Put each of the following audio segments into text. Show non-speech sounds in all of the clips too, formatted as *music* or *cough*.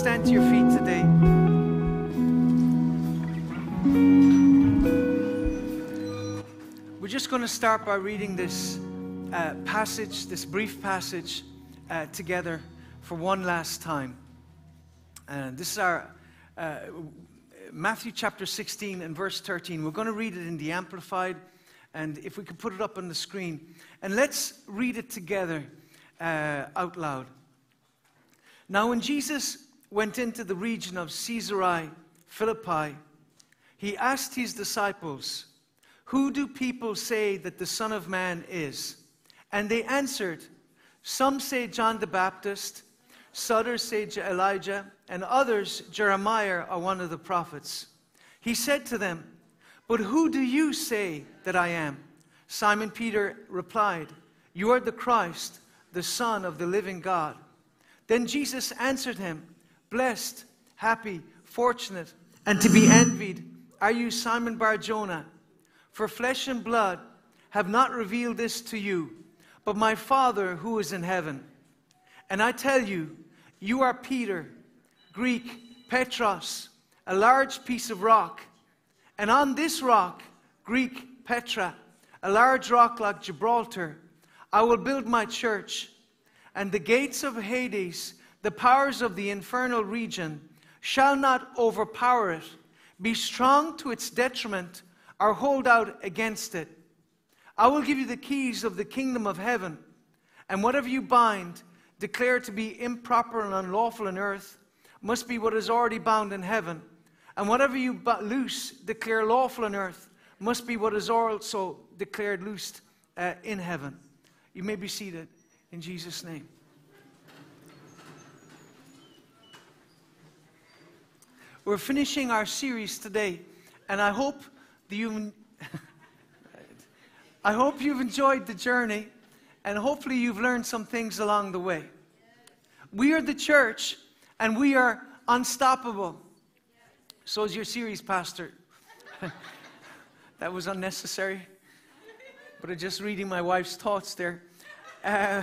stand to your feet today. We're just going to start by reading this uh, passage, this brief passage, uh, together for one last time. Uh, this is our uh, Matthew chapter 16 and verse 13. We're going to read it in the Amplified, and if we could put it up on the screen. And let's read it together uh, out loud. Now, when Jesus went into the region of Caesarea Philippi, he asked his disciples, Who do people say that the Son of Man is? And they answered, Some say John the Baptist, others say Elijah, and others Jeremiah or one of the prophets. He said to them, But who do you say that I am? Simon Peter replied, You are the Christ, the Son of the living God. Then Jesus answered him, Blessed, happy, fortunate, and to be mm-hmm. envied are you, Simon Bar Jonah, for flesh and blood have not revealed this to you, but my Father who is in heaven. And I tell you, you are Peter, Greek, Petros, a large piece of rock. And on this rock, Greek, Petra, a large rock like Gibraltar, I will build my church and the gates of Hades, the powers of the infernal region, shall not overpower it, be strong to its detriment, or hold out against it. I will give you the keys of the kingdom of heaven, and whatever you bind, declare to be improper and unlawful on earth, must be what is already bound in heaven. And whatever you loose, declare lawful on earth, must be what is also declared loosed uh, in heaven. You may be seated in Jesus' name. We're finishing our series today, and I hope you *laughs* I hope you've enjoyed the journey, and hopefully you've learned some things along the way. We are the church, and we are unstoppable. So is your series, Pastor. *laughs* that was unnecessary, but I'm just reading my wife's thoughts there. Uh,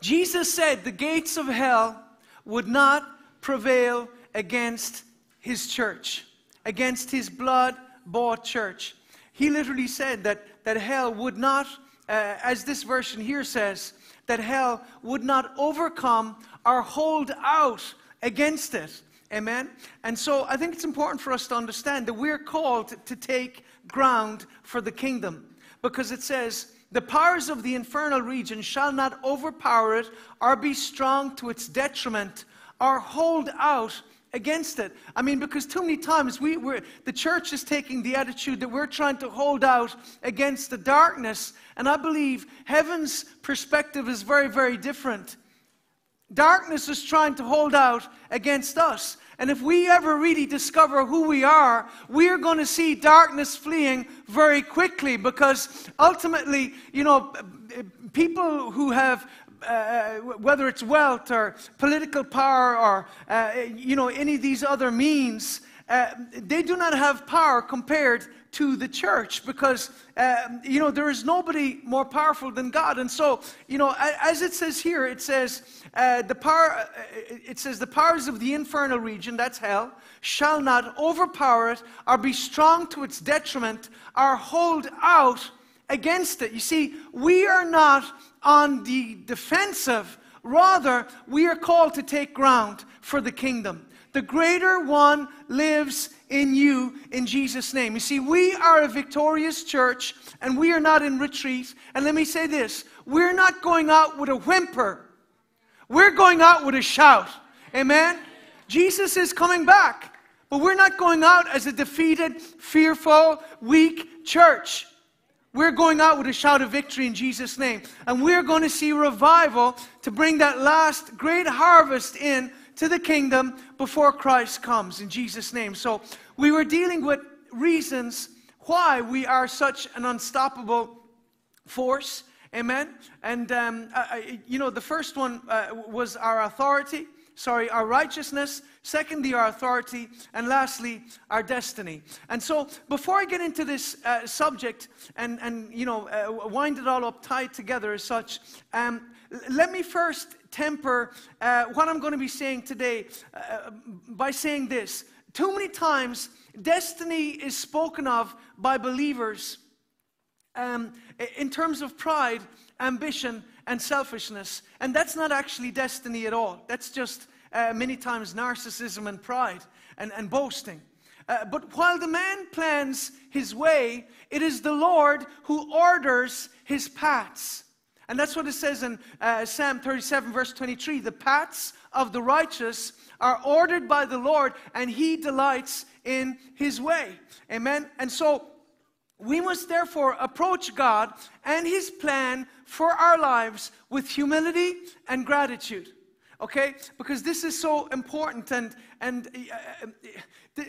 Jesus said the gates of hell would not prevail against his church, against his blood bought church. He literally said that, that hell would not, uh, as this version here says, that hell would not overcome or hold out against it. Amen? And so I think it's important for us to understand that we're called to take ground for the kingdom because it says, the powers of the infernal region shall not overpower it or be strong to its detriment or hold out against it. I mean, because too many times we, we're, the church is taking the attitude that we're trying to hold out against the darkness. And I believe heaven's perspective is very, very different. Darkness is trying to hold out against us. And if we ever really discover who we are, we are going to see darkness fleeing very quickly because ultimately, you know, people who have uh, whether it's wealth or political power or uh, you know any of these other means, uh, they do not have power compared to the church because um, you know there is nobody more powerful than God. And so you know, as it says here, it says uh, the power. Uh, it says the powers of the infernal region, that's hell, shall not overpower it or be strong to its detriment or hold out against it. You see, we are not on the defensive. Rather, we are called to take ground for the kingdom. The greater one lives in you in Jesus' name. You see, we are a victorious church and we are not in retreat. And let me say this we're not going out with a whimper, we're going out with a shout. Amen? Jesus is coming back, but we're not going out as a defeated, fearful, weak church. We're going out with a shout of victory in Jesus' name. And we're going to see revival to bring that last great harvest in to the kingdom before Christ comes in Jesus' name. So we were dealing with reasons why we are such an unstoppable force. Amen. And, um, you know, the first one uh, was our authority. Sorry, our righteousness, secondly, our authority, and lastly, our destiny. And so, before I get into this uh, subject and, and, you know, uh, wind it all up tied together as such, um, let me first temper uh, what I'm going to be saying today uh, by saying this. Too many times, destiny is spoken of by believers um, in terms of pride, ambition, and selfishness. And that's not actually destiny at all. That's just uh, many times narcissism and pride and, and boasting. Uh, but while the man plans his way, it is the Lord who orders his paths. And that's what it says in uh, Psalm 37, verse 23 the paths of the righteous are ordered by the Lord, and he delights in his way. Amen. And so we must therefore approach God and His plan for our lives with humility and gratitude. Okay? Because this is so important. And, and uh, uh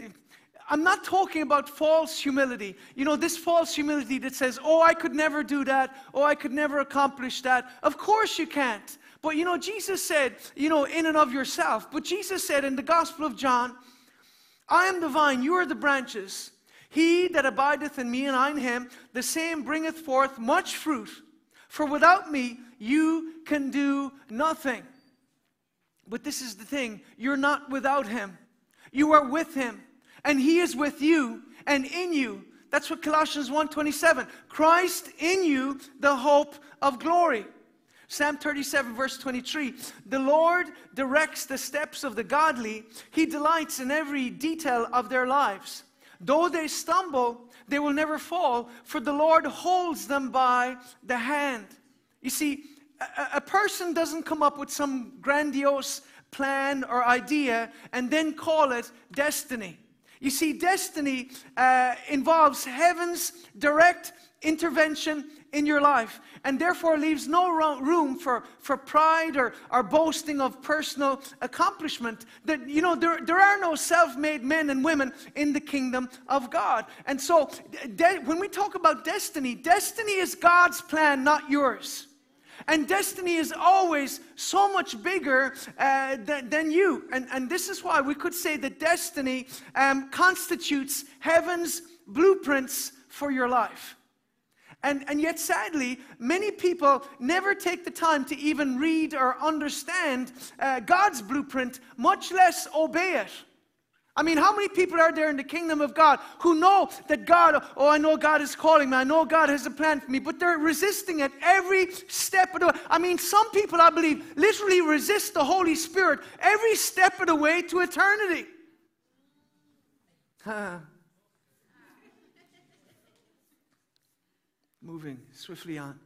I'm not talking about false humility. You know, this false humility that says, oh, I could never do that. Oh, I could never accomplish that. Of course you can't. But you know, Jesus said, you know, in and of yourself. But Jesus said in the Gospel of John, I am the vine, you are the branches. He that abideth in me and I in him, the same bringeth forth much fruit. For without me, you can do nothing. But this is the thing you're not without him, you are with him, and he is with you and in you. That's what Colossians 1:27. Christ in you, the hope of glory. Psalm 37, verse 23 The Lord directs the steps of the godly, He delights in every detail of their lives. Though they stumble, they will never fall, for the Lord holds them by the hand. You see, a, a person doesn't come up with some grandiose plan or idea and then call it destiny. You see, destiny uh, involves heaven's direct intervention in your life and therefore leaves no room for, for pride or, or boasting of personal accomplishment. That, you know, there, there are no self made men and women in the kingdom of God. And so, de- when we talk about destiny, destiny is God's plan, not yours. And destiny is always so much bigger uh, than, than, you. And, and this is why we could say that destiny um, constitutes heaven's blueprints for your life. And, and yet, sadly, many people never take the time to even read or understand uh, God's blueprint, much less obey it. I mean, how many people are there in the kingdom of God who know that God, oh, I know God is calling me, I know God has a plan for me, but they're resisting it every step of the way. I mean, some people, I believe, literally resist the Holy Spirit every step of the way to eternity. Moving swiftly on.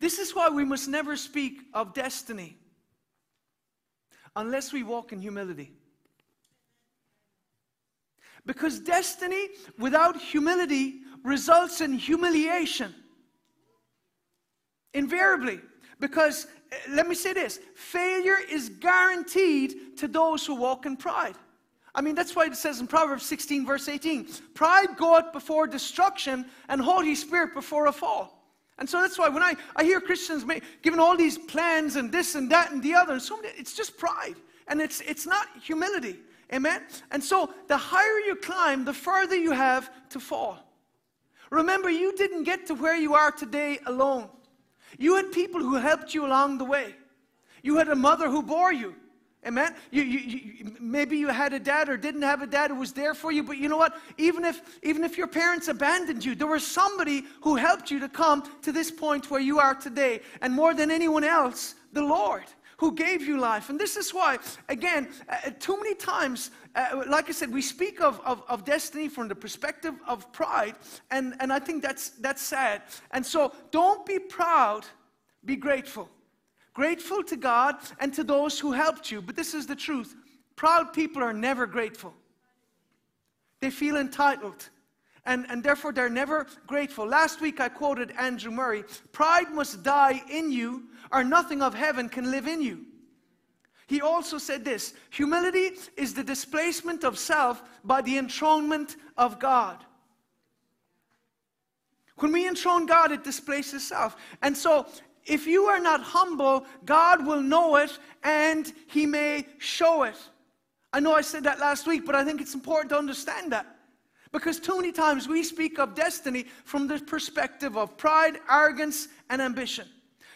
This is why we must never speak of destiny unless we walk in humility. Because destiny without humility results in humiliation. Invariably. Because, eh, let me say this failure is guaranteed to those who walk in pride. I mean, that's why it says in Proverbs 16, verse 18 pride goeth before destruction, and Holy Spirit before a fall. And so that's why when I, I hear Christians make, giving all these plans and this and that and the other, and so many, it's just pride. And it's, it's not humility. Amen? And so the higher you climb, the further you have to fall. Remember, you didn't get to where you are today alone. You had people who helped you along the way. You had a mother who bore you. Amen. You, you, you, maybe you had a dad or didn't have a dad who was there for you, but you know what? Even if, even if your parents abandoned you, there was somebody who helped you to come to this point where you are today. And more than anyone else, the Lord who gave you life. And this is why, again, uh, too many times, uh, like I said, we speak of, of, of, destiny from the perspective of pride, and, and I think that's, that's sad. And so don't be proud, be grateful. Grateful to God and to those who helped you. But this is the truth proud people are never grateful, they feel entitled. And, and therefore, they're never grateful. Last week, I quoted Andrew Murray Pride must die in you, or nothing of heaven can live in you. He also said this humility is the displacement of self by the enthronement of God. When we enthrone God, it displaces self. And so if you are not humble, God will know it and he may show it. I know I said that last week, but I think it's important to understand that. Because too many times we speak of destiny from the perspective of pride, arrogance, and ambition.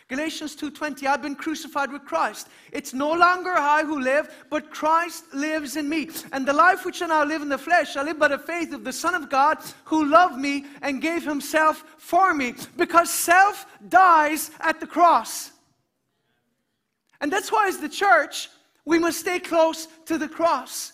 Galatians 2:20 I've been crucified with Christ. It's no longer I who live, but Christ lives in me. And the life which I now live in the flesh, I live by the faith of the Son of God who loved me and gave himself for me. Because self dies at the cross. And that's why as the church, we must stay close to the cross.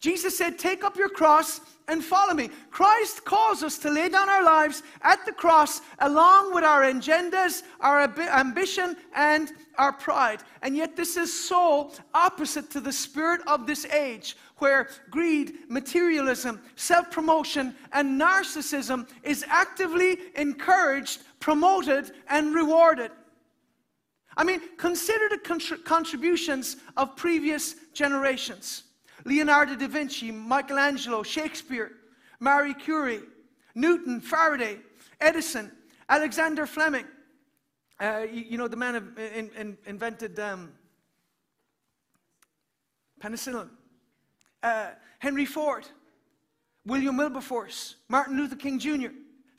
Jesus said, Take up your cross and follow me. Christ calls us to lay down our lives at the cross along with our agendas, our ambition, and our pride. And yet, this is so opposite to the spirit of this age where greed, materialism, self promotion, and narcissism is actively encouraged, promoted, and rewarded. I mean, consider the contributions of previous generations. Leonardo da Vinci, Michelangelo, Shakespeare, Marie Curie, Newton, Faraday, Edison, Alexander Fleming. Uh, you, you, know, the man who in, in, invented um, penicillin. Uh, Henry Ford, William Wilberforce, Martin Luther King Jr.,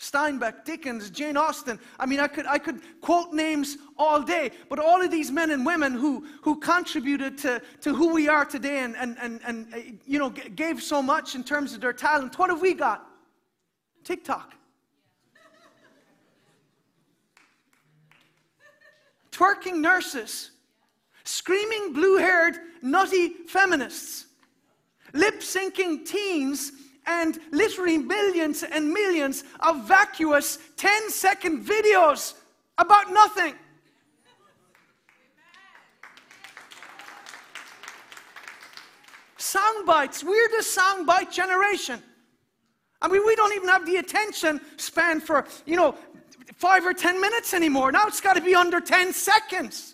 Steinbeck, Dickens, Jane Austen. I mean, I could, I could quote names all day, but all of these men and women who, who contributed to, to who we are today and, and, and, and uh, you know, gave so much in terms of their talent, what have we got? TikTok. Twerking nurses, screaming blue haired, nutty feminists, lip syncing teens and literally millions and millions of vacuous 10 second videos about nothing. Sound bites. We're the sound bite generation. I mean, we don't even have the attention span for, you know, five or 10 minutes anymore. Now it's got to be under 10 seconds.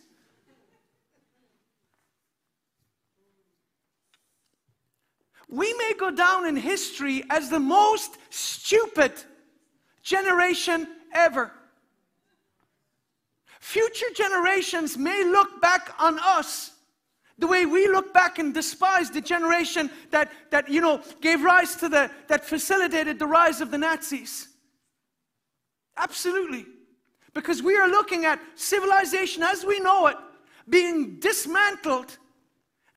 We may go down in history as the most stupid generation ever. Future generations may look back on us the way we look back and despise the generation that, that you know, gave rise to the, that facilitated the rise of the Nazis. Absolutely. Because we are looking at civilization as we know it being dismantled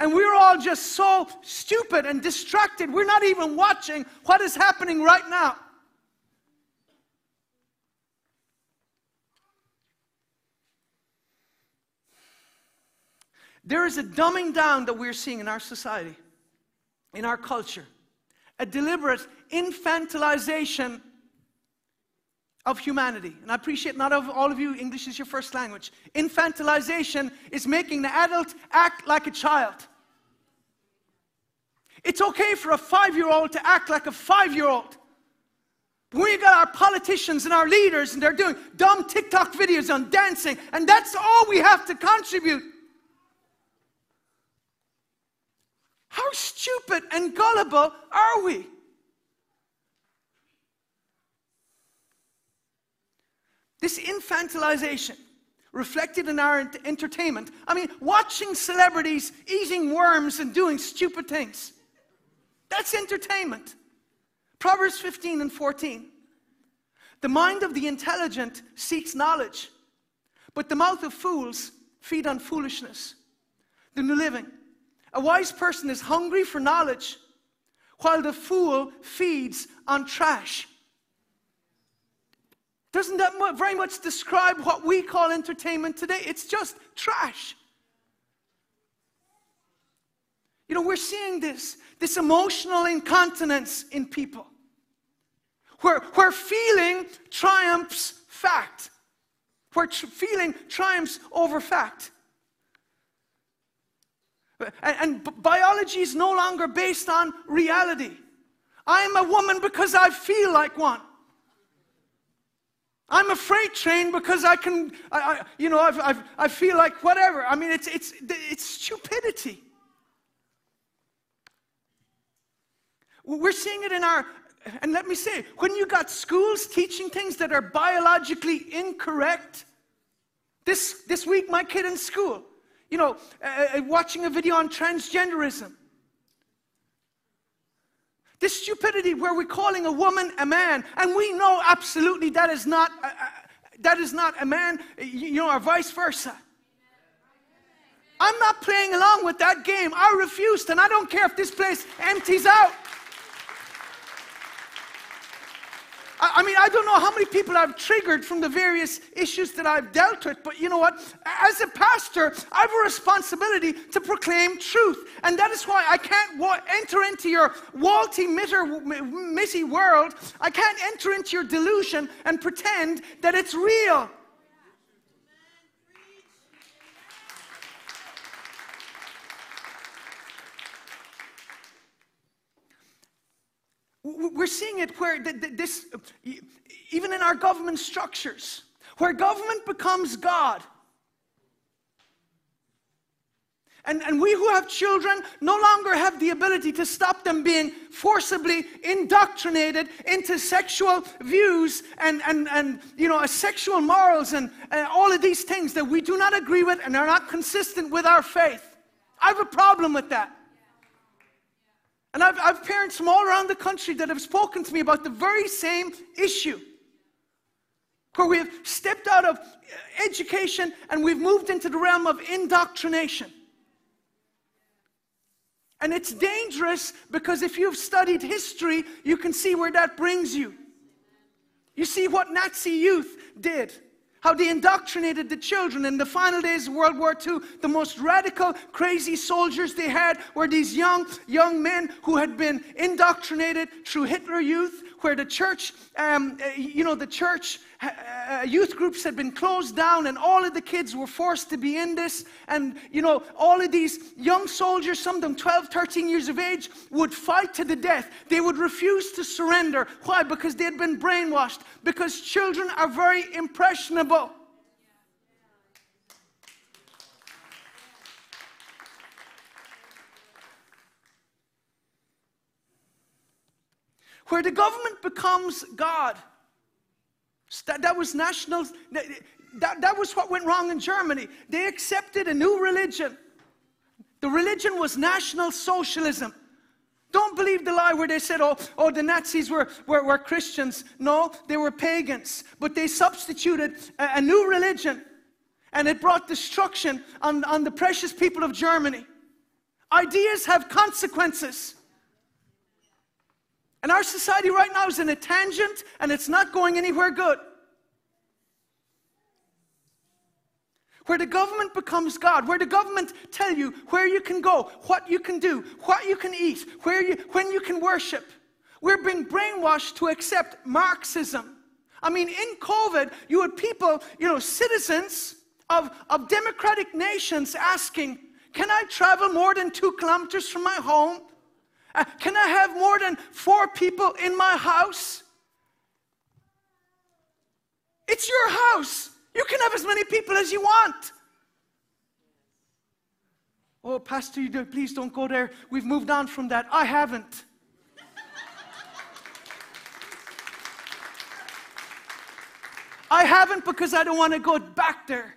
and we're all just so stupid and distracted. We're not even watching what is happening right now. There is a dumbing down that we're seeing in our society, in our culture, a deliberate infantilization of humanity. And I appreciate not of all of you, English is your first language. Infantilization is making the adult act like a child. It's okay for a five year old to act like a five year old. You got our politicians and our leaders and they're doing dumb TikTok videos on dancing, and that's all we have to contribute. How stupid and gullible are we? This infantilization reflected in our entertainment. I mean, watching celebrities eating worms and doing stupid things. That's entertainment. Proverbs 15 and 14. The mind of the intelligent seeks knowledge, but the mouth of fools feed on foolishness. The New Living. A wise person is hungry for knowledge, while the fool feeds on trash. Doesn't that very much describe what we call entertainment today? It's just trash. You know, we're seeing this, this emotional incontinence in people, where, where feeling triumphs fact, where tr- feeling triumphs over fact. And, and biology is no longer based on reality. I am a woman because I feel like one. I'm a freight train because I can, I, I you know, I've, I've, I feel like whatever. I mean, it's, it's, it's stupidity. We're seeing it in our, and let me say, when you got schools teaching things that are biologically incorrect, This, this week, my kid in school, you know, uh, uh, watching a video on transgenderism. This stupidity where we're calling a woman a man, and we know absolutely that is not, uh, uh that is not a man, you know, or vice versa. I'm not playing along with that game. I refuse, and I don't care if this place empties out. I mean, I don't know how many people I've triggered from the various issues that I've dealt with, but you know what? As a pastor, I have a responsibility to proclaim truth. And that is why I can't wa- enter into your Walter Mitty world. I can't enter into your delusion and pretend that it's real. We're seeing it where this, even in our government structures, where government becomes God. And, and we who have children no longer have the ability to stop them being forcibly indoctrinated into sexual views and, and, and you know, sexual morals and uh, all of these things that we do not agree with and are not consistent with our faith. I have a problem with that. And I've, I've parents from all around the country that have spoken to me about the very same issue. Where we have stepped out of education and we've moved into the realm of indoctrination. And it's dangerous because if you've studied history, you can see where that brings you. You see what Nazi youth did how they indoctrinated the children in the final days of World War II. The most radical, crazy soldiers they had were these young, young men who had been indoctrinated through Hitler Youth, where the church, um, uh, you know, the church uh, uh, youth groups had been closed down and all of the kids were forced to be in this. And, you know, all of these young soldiers, some of them 12, 13 years of age, would fight to the death. They would refuse to surrender. Why? Because they had been brainwashed. Because children are very impressionable. where the government becomes God. That, that was national, that, that was what went wrong in Germany. They accepted a new religion. The religion was National Socialism. Don't believe the lie where they said, oh, oh the Nazis were, were, were Christians. No, they were pagans. But they substituted a, a new religion and it brought destruction on, on the precious people of Germany. Ideas have consequences. And our society right now is in a tangent and it's not going anywhere good. Where the government becomes God, where the government tell you where you can go, what you can do, what you can eat, where you, when you can worship. We're being brainwashed to accept Marxism. I mean, in COVID, you had people, you know, citizens of, of democratic nations asking, Can I travel more than two kilometers from my home? Uh, can I have more than four people in my house? It's your house. You can have as many people as you want. Oh, Pastor, you do, please don't go there. We've moved on from that. I haven't. I haven't because I don't want to go back there.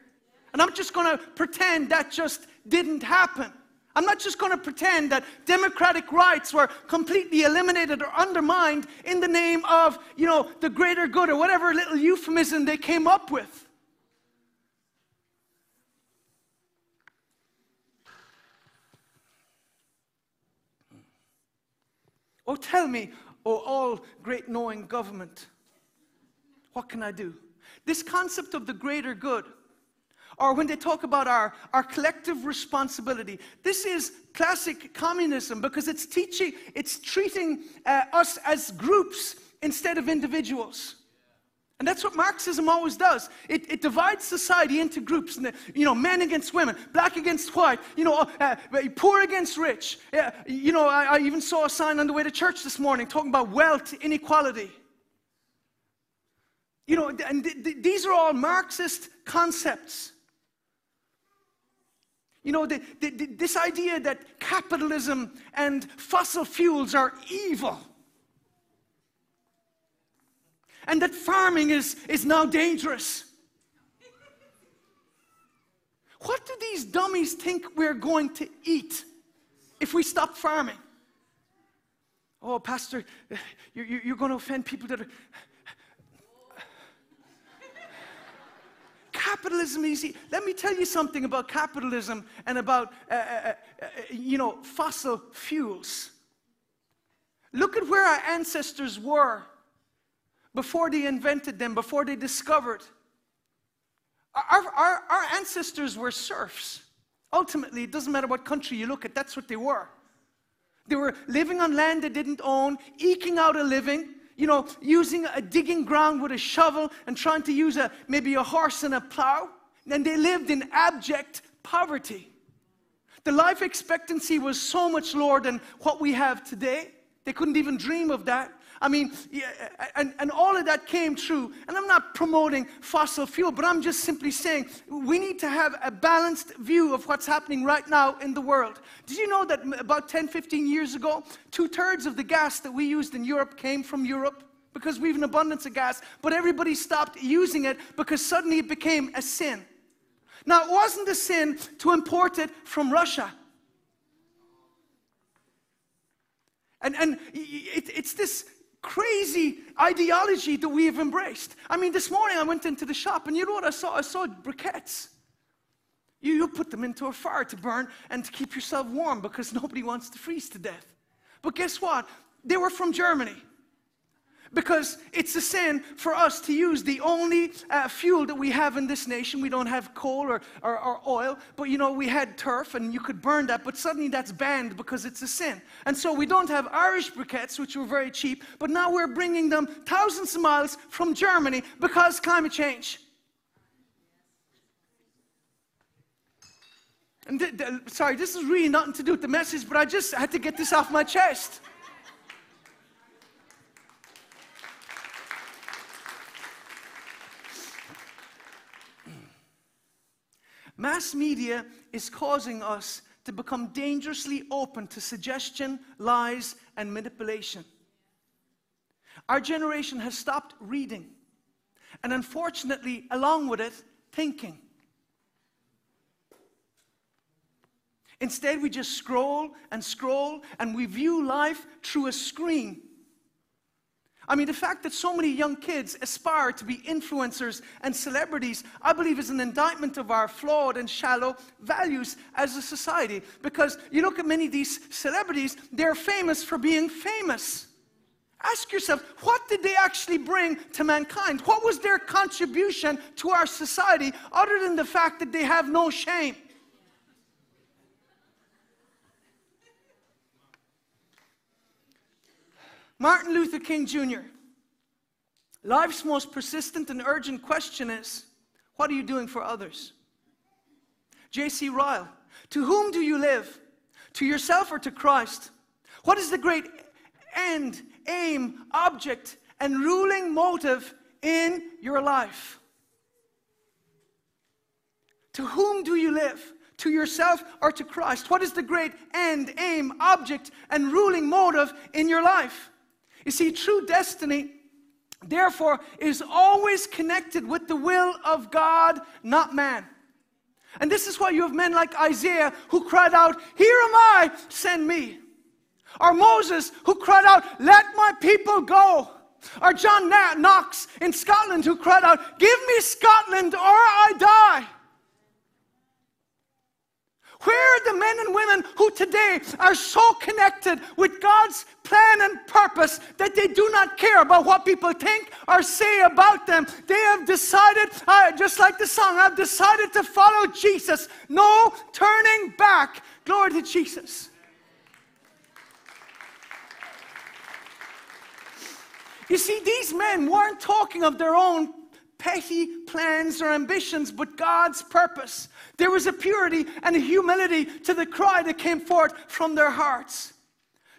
And I'm just going to pretend that just didn't happen. I'm not just going to pretend that democratic rights were completely eliminated or undermined in the name of, you know, the greater good or whatever little euphemism they came up with. Oh, tell me, oh, all great knowing government, what can I do? This concept of the greater good or when they talk about our, our collective responsibility. This is classic communism because it's teaching, it's treating uh, us as groups instead of individuals. And that's what Marxism always does. It, it divides society into groups, you know, men against women, black against white, you know, uh, poor against rich. Uh, you know, I, I even saw a sign on the way to church this morning talking about wealth inequality. You know, and th- th- these are all Marxist concepts. You know, the, the, the, this idea that capitalism and fossil fuels are evil. And that farming is, is now dangerous. what do these dummies think we're going to eat if we stop farming? Oh, Pastor, you're, you're going to offend people that are. Capitalism easy. Let me tell you something about capitalism and about, uh, uh, uh, uh, you know, fossil fuels. Look at where our ancestors were before they invented them, before they discovered. Our, our, our ancestors were serfs. Ultimately, it doesn't matter what country you look at, that's what they were. They were living on land they didn't own, eking out a living, you know, using a digging ground with a shovel and trying to use a maybe a horse and a plow. And they lived in abject poverty. The life expectancy was so much lower than what we have today. They couldn't even dream of that. I mean, and, and all of that came true. And I'm not promoting fossil fuel, but I'm just simply saying we need to have a balanced view of what's happening right now in the world. Did you know that about 10, 15 years ago, two thirds of the gas that we used in Europe came from Europe? Because we have an abundance of gas, but everybody stopped using it because suddenly it became a sin. Now, it wasn't a sin to import it from Russia. And, and it, it's this crazy ideology that we have embraced. I mean, this morning I went into the shop and you know what I saw? I saw briquettes. You, you put them into a fire to burn and to keep yourself warm because *laughs* nobody wants to freeze to death. But guess what? They were from Germany because it's a sin for us to use the only uh, fuel that we have in this nation. We don't have coal or, or, or, oil, but you know, we had turf and you could burn that, but suddenly that's banned because it's a sin. And so we don't have Irish briquettes, which were very cheap, but now we're bringing them thousands of miles from Germany because climate change. And th- th- sorry, this is really nothing to do with the message, but I just had to get this off my chest. Mass media is causing us to become dangerously open to suggestion, lies, and manipulation. Our generation has stopped reading, and unfortunately, along with it, thinking. Instead, we just scroll and scroll, and we view life through a screen I mean, the fact that so many young kids aspire to be influencers and celebrities, I believe, is an indictment of our flawed and shallow values as a society. Because you look at many of these celebrities, they're famous for being famous. Ask yourself, what did they actually bring to mankind? What was their contribution to our society other than the fact that they have no shame? Martin Luther King Jr. Life's most persistent and urgent question is what are you doing for others? J.C. Ryle, to whom do you live? To yourself or to Christ? What is the great end, aim, object, and ruling motive in your life? To whom do you live? To yourself or to Christ? What is the great end, aim, object, and ruling motive in your life? You see, true destiny, therefore, is always connected with the will of God, not man. And this is why you have men like Isaiah who cried out, Here am I, send me. Or Moses who cried out, Let my people go. Or John Knox in Scotland who cried out, Give me Scotland or I die. Where are the men and women who today are so connected with God's plan and purpose that they do not care about what people think or say about them? They have decided, uh, just like the song, I've decided to follow Jesus. No turning back. Glory to Jesus. You see, these men weren't talking of their own petty plans or ambitions, but God's purpose. There was a purity and a humility to the cry that came forth from their hearts.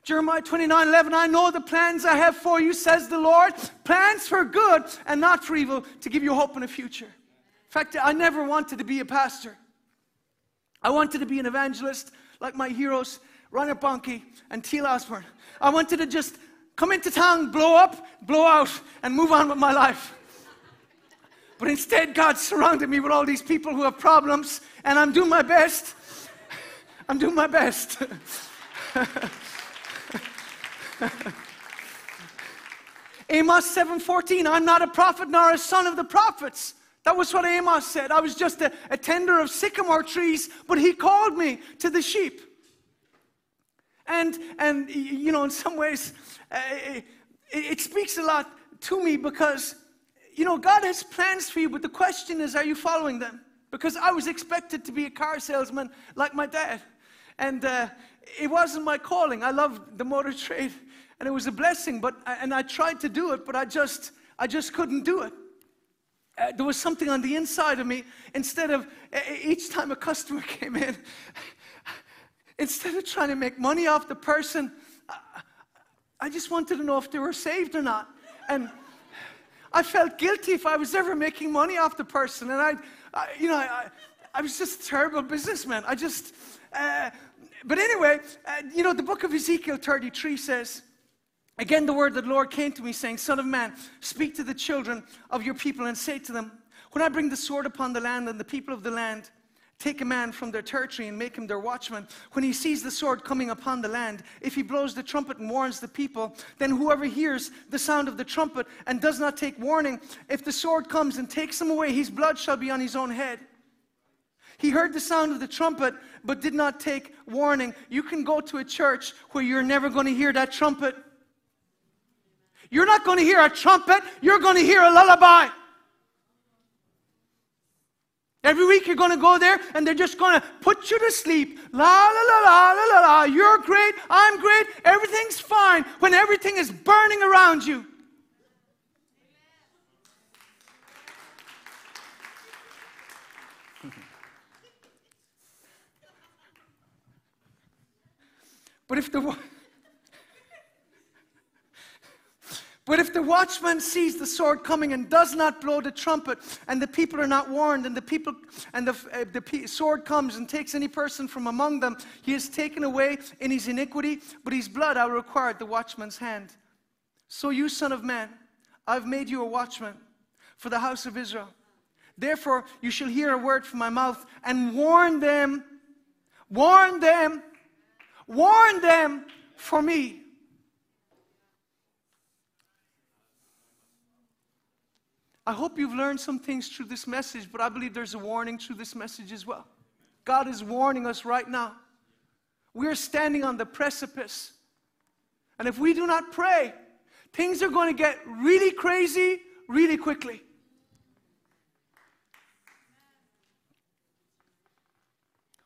Jeremiah 29 11, I know the plans I have for you, says the Lord, plans for good and not for evil, to give you hope in the future. In fact, I never wanted to be a pastor. I wanted to be an evangelist like my heroes, Reinhard Bonnke and T.L. Osborn. I wanted to just come into town, blow up, blow out, and move on with my life. But instead, God surrounded me with all these people who have problems, and I'm doing my best. *laughs* I'm doing my best. *laughs* Amos 7:14, I'm not a prophet nor a son of the prophets. That was what Amos said. I was just a, a tender of sycamore trees, but he called me to the sheep. And, and you know, in some ways, uh, it, it speaks a lot to me because, you know, God has plans for you, but the question is, are you following them? Because I was expected to be a car salesman like my dad. And uh, it wasn't my calling. I loved the motor *laughs* trade, and it was a blessing, but, and I tried to do it, but I just, I just couldn't do it. Uh, there was something on the inside of me. Instead of each time a customer *laughs* came in, instead of trying to make money off the person, I just wanted to know if they were saved or not. And I felt guilty if I was ever making money off the person. And I, I you know, I, I, was just a terrible businessman. I just, uh, but anyway, uh, you know, the book of Ezekiel 33 says, Again, the word of the Lord came to me, saying, Son of man, speak to the children of your people and say to them, When I bring the sword upon the land and the people of the land, take a man from their territory and make him their watchman. When he sees the sword coming upon the land, if he blows the trumpet and warns the people, then whoever hears the sound of the trumpet and does not take warning, if the sword comes and takes him away, his blood shall be on his own head. He heard the sound of the trumpet, but did not take warning. You can go to a church where you're never going to hear that trumpet. You're not going to hear a trumpet, you're going to hear a lullaby. Every week you're going to go there and they're just going to put you to sleep. La la la la la la la. You're great. I'm great. Everything's fine when everything is burning around you. *laughs* but if the But if the watchman sees the sword coming and does not blow the trumpet, and the people are not warned, and the people and the, uh, the sword comes and takes any person from among them, he is taken away in his iniquity, but his blood I require at the watchman's hand. So you, son of man, I've made you a watchman for the house of Israel. Therefore, you shall hear a word from my mouth and warn them, warn them, warn them for me. I hope you've learned some things through this message, but I believe there's a warning through this message as well. God is warning us right now. We're standing on the precipice. And if we do not pray, things are going to get really crazy really quickly.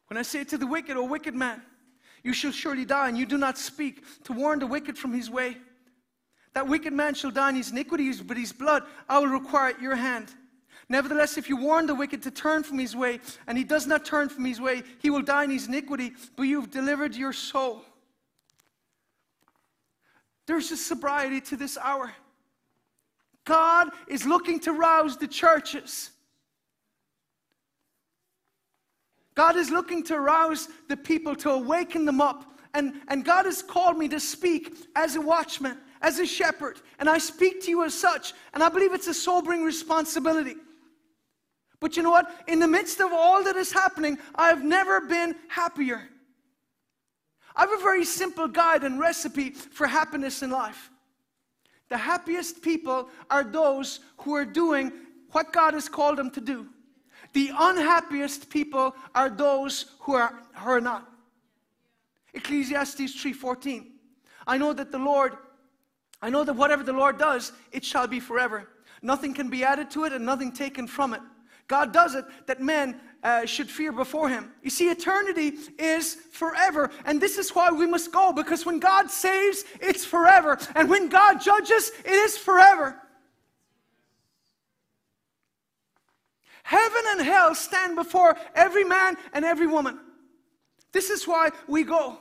When I say to the wicked, O wicked man, you shall surely die, and you do not speak to warn the wicked from his way. That wicked man shall die in his iniquities, but his blood I will require at your hand. Nevertheless, if you warn the wicked to turn from his way, and he does not turn from his way, he will die in his iniquity, but you've delivered your soul. There's a sobriety to this hour. God is looking to rouse the churches. God is looking to rouse the people, to awaken them up. And, and God has called me to speak as a watchman as a shepherd, and I speak to you as such, and I believe it's a sobering responsibility. But you know what? In the midst of all that is happening, I have never been happier. I have a very simple guide and recipe for happiness in life. The happiest people are those who are doing what God has called them to do. The unhappiest people are those who are, who are not. Ecclesiastes 3:14. I know that the Lord I know that whatever the Lord does, it shall be forever. Nothing can be added to it and nothing taken from it. God does it that men uh, should fear before Him. You see, eternity is forever. And this is why we must go because when God saves, it's forever. And when God judges, it is forever. Heaven and hell stand before every man and every woman. This is why we go.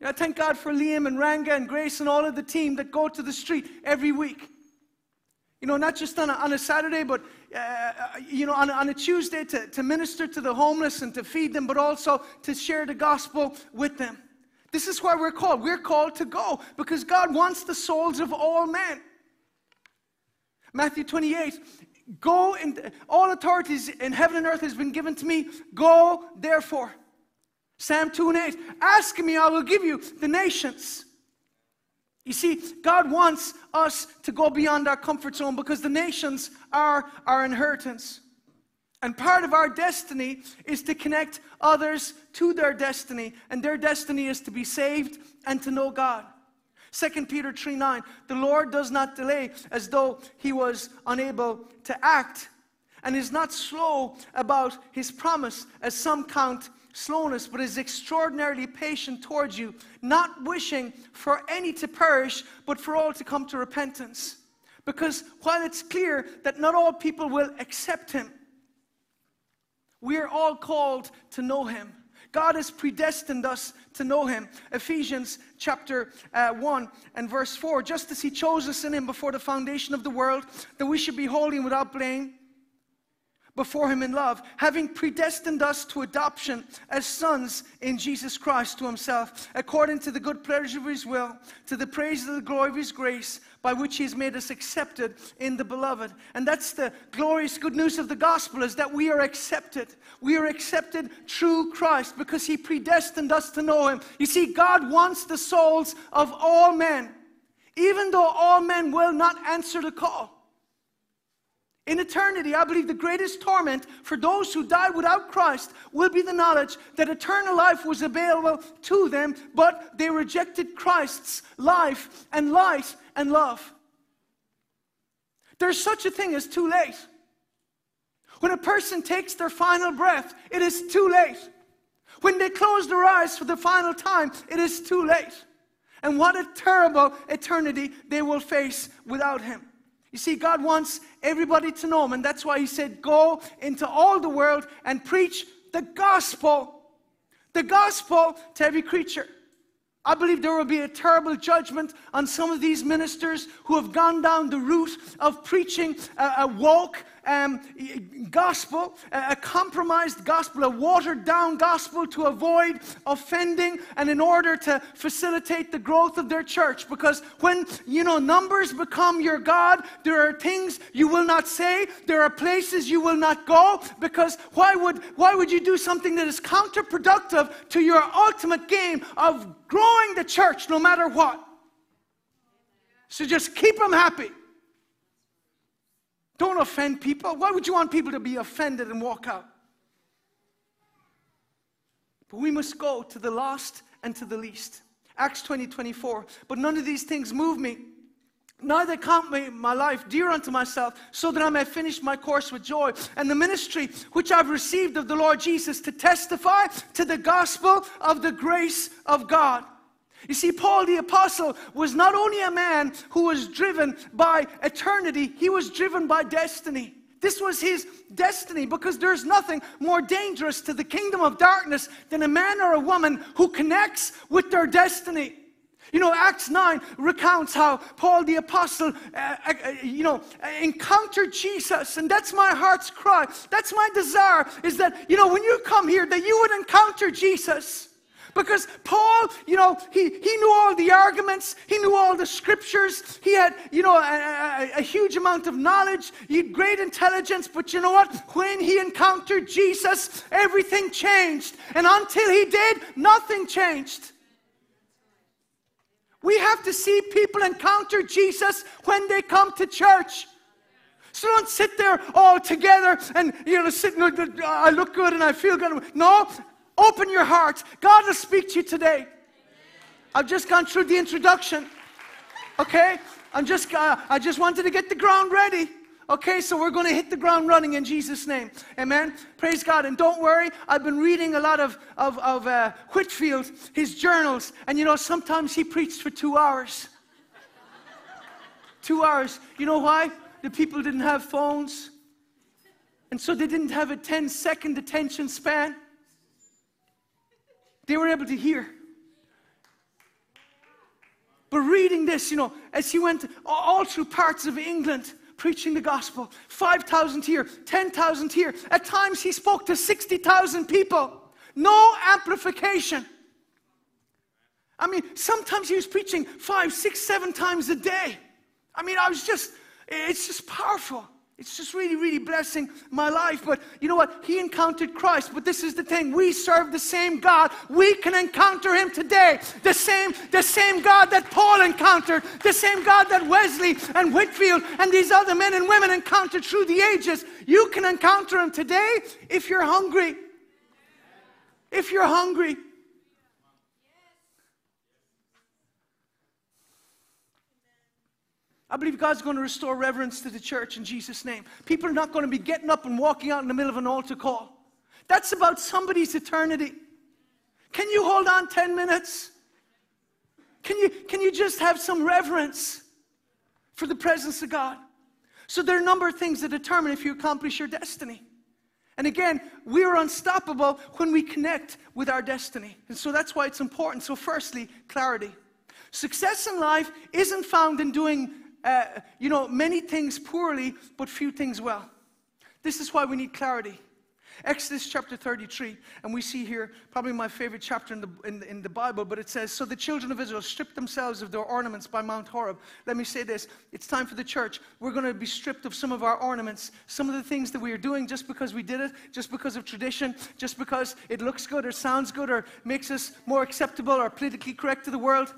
You know, I thank God for Liam and Ranga and Grace and all of the team that go to the street every week. You know, not just on a, on a Saturday, but, uh, you know, on a, on a Tuesday to, to minister to the homeless and to feed them, but also to share the gospel with them. This is why we're called. We're called to go because God wants the souls of all men. Matthew 28, Go and all authorities in heaven and earth has been given to me. Go therefore. Psalm 2 and 8. Ask me, I will give you the nations. You see, God wants us to go beyond our comfort zone because the nations are our inheritance. And part of our destiny is to connect others to their destiny, and their destiny is to be saved and to know God. 2 Peter 3 9, the Lord does not delay as though he was unable to act, and is not slow about his promise, as some count slowness, but is extraordinarily patient towards you, not wishing for any to perish, but for all to come to repentance. Because while it's clear that not all people will accept him, we are all called to know him. God has predestined us to know him. Ephesians chapter uh, 1 and verse 4 just as he chose us in him before the foundation of the world, that we should be holy and without blame before him in love, having predestined us to adoption as sons in Jesus Christ to himself, according to the good pleasure of his will, to the praise of the glory of his grace, by which he has made us accepted in the beloved. And that's the glorious good news of the gospel is that we are accepted. We are accepted through Christ because he predestined us to know him. You see, God wants the souls of all men, even though all men will not answer the call. In eternity, I believe the greatest torment for those who die without Christ will be the knowledge that eternal life was available to them, but they rejected Christ's life and light and love. There's such a thing as too late. When a person takes their final breath, it is too late. When they close their eyes for the final time, it is too late. And what a terrible eternity they will face without Him. You see, God wants everybody to know Him, and that's why He said, Go into all the world and preach the gospel. The gospel to every creature. I believe there will be a terrible judgment on some of these ministers who have gone down the route of preaching a, a woke um, gospel, a compromised gospel, a watered down gospel to avoid offending and in order to facilitate the growth of their church. Because when, you know, numbers become your God, there are things you will not say, there are places you will not go, because why would, why would you do something that is counterproductive to your ultimate game of growing the church no matter what? So just keep them happy. Don't offend people. Why would you want people to be offended and walk out? But we must go to the lost and to the least. Acts 20 24. But none of these things move me. Neither count me my life dear unto myself, so that I may finish my course with joy. And the ministry which I've received of the Lord Jesus to testify to the gospel of the grace of God. You see, Paul the Apostle was not only a man who was driven by eternity, he was driven by destiny. This was his destiny because there's nothing more dangerous to the kingdom of darkness than a man or a woman who connects with their destiny. You know, Acts 9 recounts how Paul the Apostle, uh, uh, you know, encountered Jesus. And that's my heart's cry. That's my desire is that, you know, when you come here, that you would encounter Jesus. Because Paul, you know, he, he knew all the arguments, he knew all the scriptures, he had, you know, a, a, a huge amount of knowledge, he had great intelligence, but you know what? When he encountered Jesus, everything changed. And until he did, nothing changed. We have to see people encounter Jesus when they come to church. So don't sit there all together and, you know, sitting, I look good and I feel good. No, Open your heart. God will speak to you today. I've just gone through the introduction. Okay? I'm just, uh, I just wanted to get the ground ready. Okay, so we're going to hit the ground running in Jesus' name. Amen. Praise God. And don't worry, I've been reading a lot of, of, of uh, Whitefield, his journals. And you know, sometimes he preached for two hours. *laughs* two hours. You know why? The people didn't have phones. And so they didn't have a 10 second attention span. They were able to hear. But reading this, you know, as he went all through parts of England preaching the gospel, 5,000 here, 10,000 here. At times he spoke to 60,000 people. No amplification. I mean, sometimes he was preaching five, six, seven times a day. I mean, I was just, it's just powerful. It's just really, really blessing my life. But you know what? He encountered Christ. But this is the thing. We serve the same God. We can encounter him today. The same, the same God that Paul encountered, the same God that Wesley and Whitefield and these other men and women encountered through the ages. You can encounter him today if you're hungry. If you're hungry. I believe God's going to restore reverence to the church in Jesus' name. People are not going to be getting up and walking out in the middle of an altar call. That's about somebody's eternity. Can you hold on 10 minutes? Can you, can you just have some reverence for the presence of God? So there are a number of things that determine if you accomplish your destiny. And again, we are unstoppable when we connect with our destiny. And so that's why it's important. So, firstly, clarity. Success in life isn't found in doing uh, you know, many things poorly, but few things well. This is why we need clarity. Exodus chapter 33, and we see here probably my favorite chapter in the, in, in the Bible, but it says, So the children of Israel stripped themselves of their ornaments by Mount Horeb. Let me say this it's time for the church. We're going to be stripped of some of our ornaments, some of the things that we are doing just because we did it, just because of tradition, just because it looks good or sounds good or makes us more acceptable or politically correct to the world.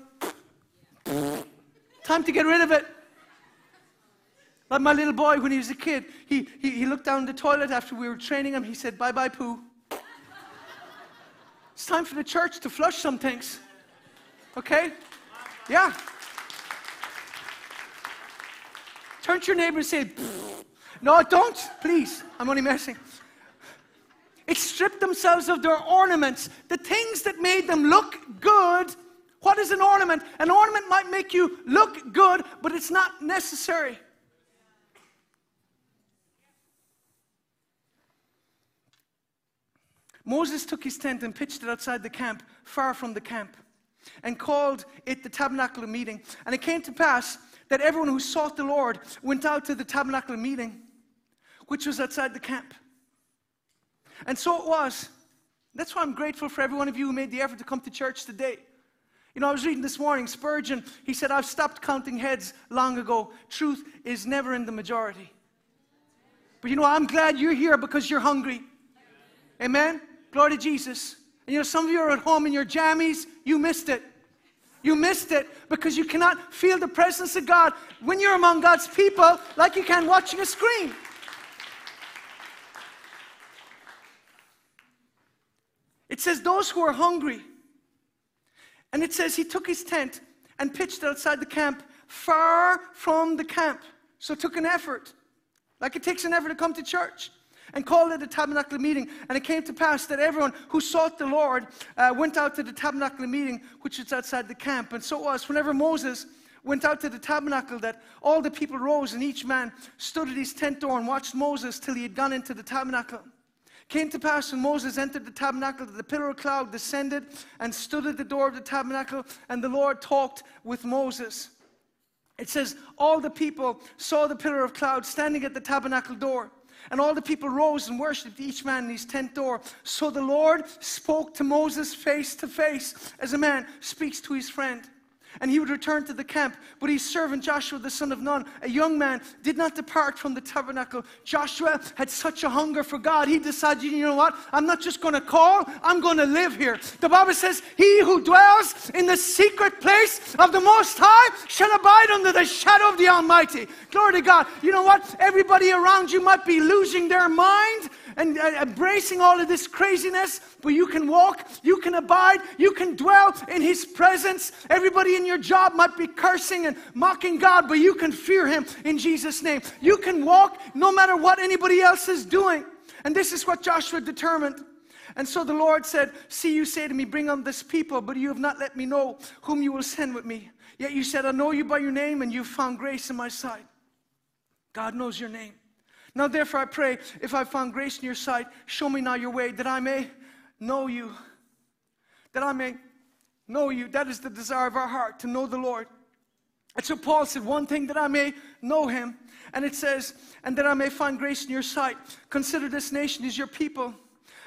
time to get rid of it. Like my little boy, when he was a kid, he, he, he looked down the toilet after we were training him. He said, Bye bye, poo. it's time for the church to flush some things. Okay? Yeah. Turn to your neighbor and say, No, don't, please. I'm only messing. It stripped themselves of their ornaments, the things that made them look good. What is an ornament? An ornament might make you look good, but it's not necessary. Moses took his tent and pitched it outside the camp, far from the camp, and called it the tabernacle meeting. And it came to pass that everyone who sought the Lord went out to the tabernacle meeting, which was outside the camp. And so it was. That's why I'm grateful for every one of you who made the effort to come to church today. You know, I was reading this morning, Spurgeon, he said, I've stopped counting heads long ago. Truth is never in the majority. But you know, I'm glad you're here because you're hungry. Amen? Glory to Jesus. And you know, some of you are at home in your jammies, you missed it. You missed it because you cannot feel the presence of God when you're among God's people like you can watching a screen. It says, Those who are hungry. And it says, He took his tent and pitched outside the camp, far from the camp. So it took an effort. Like it takes an effort to come to church and called it a tabernacle meeting. And it came to pass that everyone who sought the Lord uh, went out to the tabernacle meeting, which is outside the camp. And so it was whenever Moses went out to the tabernacle that all the people rose and each man stood at his tent door and watched Moses till he had gone into the tabernacle. Came to pass when Moses entered the tabernacle that the pillar of cloud descended and stood at the door of the tabernacle, and the Lord talked with Moses. It says, All the people saw the pillar of cloud standing at the tabernacle door. And all the people rose and worshipped each man in his tent door. So the Lord spoke to Moses face to face, as a man speaks to his friend and he would return to the camp. But his servant Joshua, the son of Nun, a young man, did not depart from the tabernacle. Joshua had such a hunger for God, he decided, you know what? I'm not just going to call, I'm going to live here. The Bible says, He who dwells in the secret place of the Most High shall abide under the shadow of the Almighty. Glory to God. You know what? Everybody around you might be losing their mind and uh, embracing all of this craziness, but you can walk, you can abide, you can dwell in His presence. Everybody in your job might be cursing and mocking God, but you can fear Him in Jesus' name. You can walk no matter what anybody else is doing. And this is what Joshua determined. And so the Lord said, See, you say to me, Bring on this people, but you have not let me know whom you will send with me. Yet you said, I know you by your name, and you've found grace in my sight. God knows your name. Now, therefore, I pray, if I found grace in your sight, show me now your way, that I may know you. That I may know you. That is the desire of our heart, to know the Lord. And so Paul said, One thing that I may know him. And it says, And that I may find grace in your sight. Consider this nation is your people.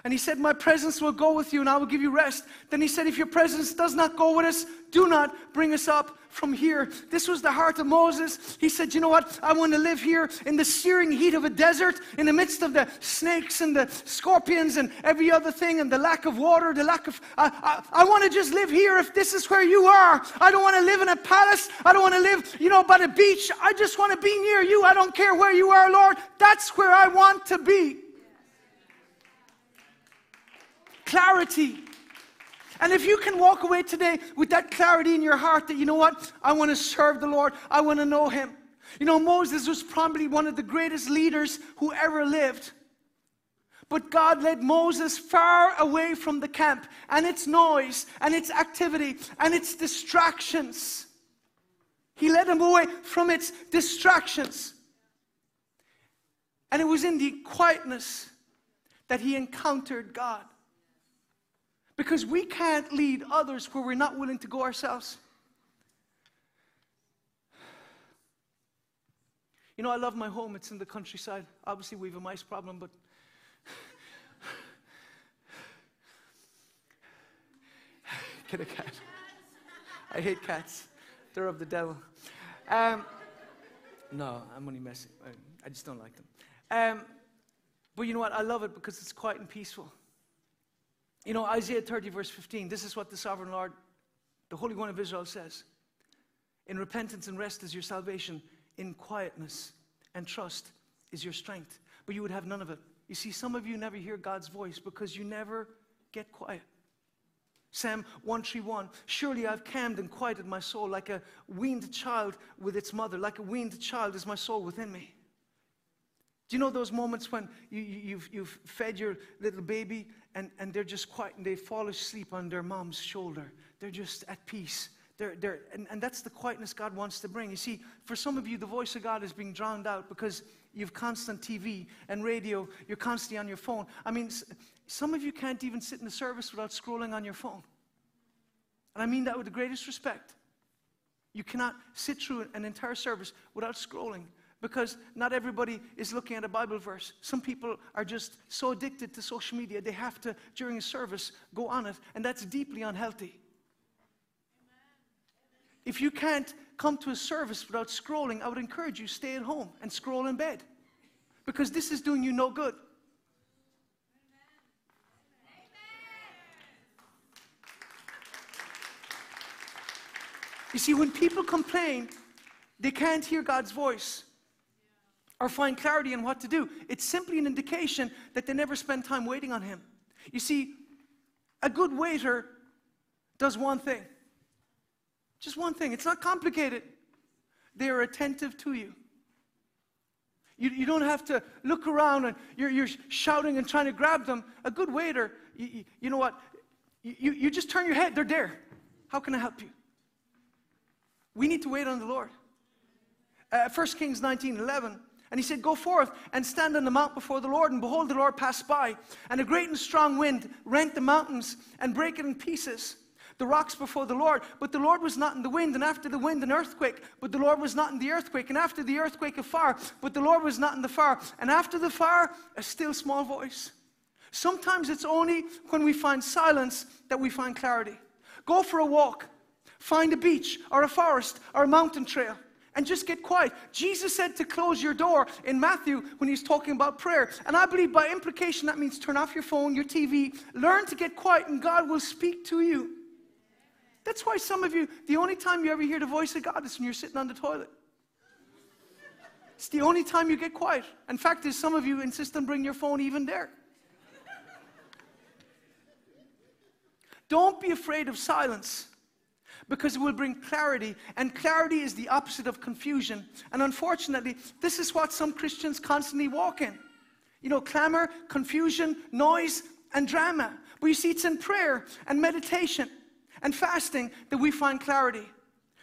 And he said, My presence will go with you and I will give you rest. Then he said, If your presence does not go with us, do not bring us up from here. This was the heart of Moses. He said, You know what? I want to live here in the searing heat of a desert, in the midst of the snakes and the scorpions and every other thing, and the lack of water, the lack of. I, I, I want to just live here if this is where you are. I don't want to live in a palace. I don't want to live, you know, by the beach. I just want to be near you. I don't care where you are, Lord. That's where I want to be clarity. And if you can walk away today with that clarity in your heart that, you know what, I want to serve the Lord, I want to know Him. You know, Moses was probably one of the greatest leaders who ever lived. But God led Moses far away from the camp and its noise and its activity and its distractions. He led him away from its distractions. And it was in the quietness that he encountered God. Because we can't lead others where we're not willing to go ourselves. You know, I love my home. It's in the countryside. Obviously, we have a mice problem, but. *laughs* Get a cat. I hate cats. They're of the devil. Um, no, I'm only messing. I just don't like them. Um, but you know what? I love it because it's quiet and peaceful. You know, Isaiah 30, verse 15, this is what the sovereign Lord, the Holy One of Israel says In repentance and rest is your salvation, in quietness and trust is your strength. But you would have none of it. You see, some of you never hear God's voice because you never get quiet. Psalm 131 Surely I've calmed and quieted my soul like a weaned child with its mother, like a weaned child is my soul within me. Do you know those moments when you, have you've, you've fed your little baby and, and they're just quiet and they fall asleep on their mom's shoulder. They're just at peace. They're, they're, and, and that's the quietness God wants to bring. You see, for some of you, the voice of God is being drowned out because you've constant TV and radio. You're constantly on your phone. I mean, some of you can't even sit in the service without scrolling on your phone. And I mean that with the greatest respect. You cannot sit through an entire service without scrolling because not everybody is looking at a Bible verse. Some people are just so addicted to social media, they have to, during a service, go on it, and that's deeply unhealthy. If you can't come to a service without scrolling, I would encourage you stay at home and scroll in bed because this is doing you no good. You see, when people complain, they can't hear God's voice or find clarity in what to do. It's simply an indication that they never spend time waiting on Him. You see, a good waiter does one thing. Just one thing. It's not complicated. They are attentive to you. You, you don't have to look around and you're, you're shouting and trying to grab them. A good waiter, you, you, you know what? You, you just turn your head, they're there. How can I help you? We need to wait on the Lord. Uh, 1 Kings 19 11 and he said, Go forth and stand on the mount before the Lord. And behold, the Lord passed by, and a great and strong wind rent the mountains and brake it in pieces. The rocks before the Lord, but the Lord was not in the wind, and after the wind, an earthquake, but the Lord was not in the earthquake, and after the earthquake, a fire, but the Lord was not in the fire, and after the fire, a still small voice. Sometimes it's only when we find silence that we find clarity. Go for a walk, find a beach, or a forest, or a mountain trail and just get quiet. Jesus said to close your door in Matthew when he's talking about prayer. And I believe by implication that means turn off your phone, your TV, learn to get quiet, and God will speak to you. That's why some of you, the only time you ever hear the voice of God is when you're sitting on the toilet. It's the only time you get quiet. In fact, there's some of you insist on bringing your phone even there. Don't be afraid of silence because it will bring clarity, and clarity is the opposite of confusion. And unfortunately, this is what some Christians constantly walk in. You know, clamor, confusion, noise, and drama. But you see, it's in prayer and meditation and fasting that we find clarity.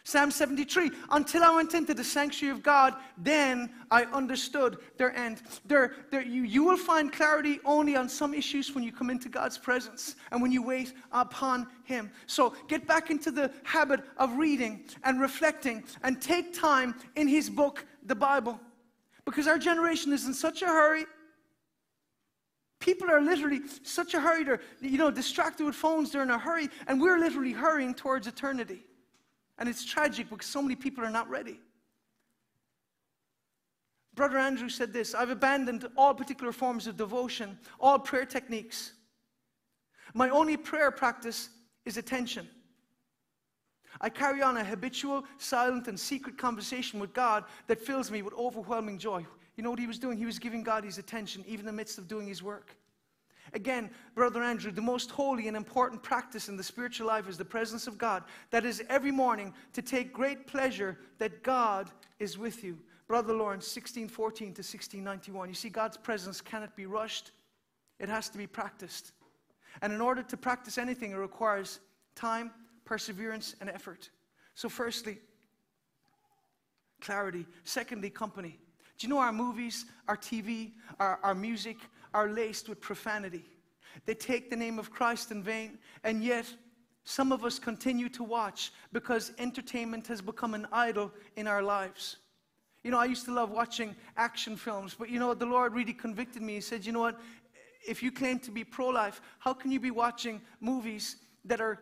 Psalm 73 Until I went into the sanctuary of God, then I understood their end. There, you, you will find clarity only on some issues when you come into God's presence and when you wait upon Him. So get back into the habit of reading and reflecting and take time in His book, the Bible. Because our generation is in such a hurry. People are literally such a hurry. They're, you know, distracted with phones. They're in a hurry. And we're literally hurrying towards eternity. And it's tragic because so many people are not ready. Brother Andrew said this I've abandoned all particular forms of devotion, all prayer techniques. My only prayer practice is attention. I carry on a habitual, silent, and secret conversation with God that fills me with overwhelming joy. You know what he was doing? He was giving God his attention, even in the midst of doing his work. Again, Brother Andrew, the most holy and important practice in the spiritual life is the presence of God. That is every morning to take great pleasure that God is with you. Brother Lawrence, 1614 to 1691. You see, God's presence cannot be rushed, it has to be practiced. And in order to practice anything, it requires time, perseverance, and effort. So, firstly, clarity. Secondly, company. Do you know our movies, our TV, our, our music are laced with profanity? They take the name of Christ in vain, and yet some of us continue to watch because entertainment has become an idol in our lives. You know, I used to love watching action films, but you know, what? the Lord really convicted me. He said, You know what? If you claim to be pro life, how can you be watching movies that are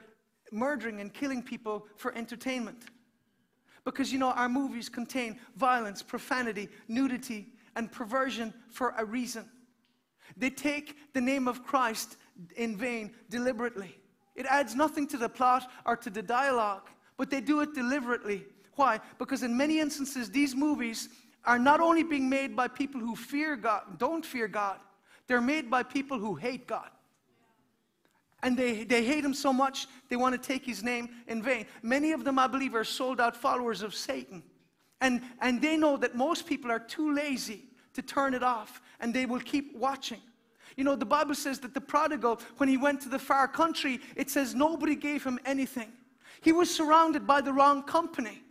murdering and killing people for entertainment? Because, you know, our movies contain violence, profanity, nudity, and perversion for a reason. They take the name of Christ in vain deliberately. It adds nothing to the plot or to the dialogue, but they do it deliberately. Why? Because in many instances, these movies are not only being made by people who fear God, don't fear God, they're made by people who hate God. And they, they hate him so much, they want to take his name in vain. Many of them, I believe, are sold out followers of Satan. And, and they know that most people are too lazy to turn it off, and they will keep watching. You know, the Bible says that the prodigal, when he went to the far country, it says nobody gave him anything. He was surrounded by the wrong company.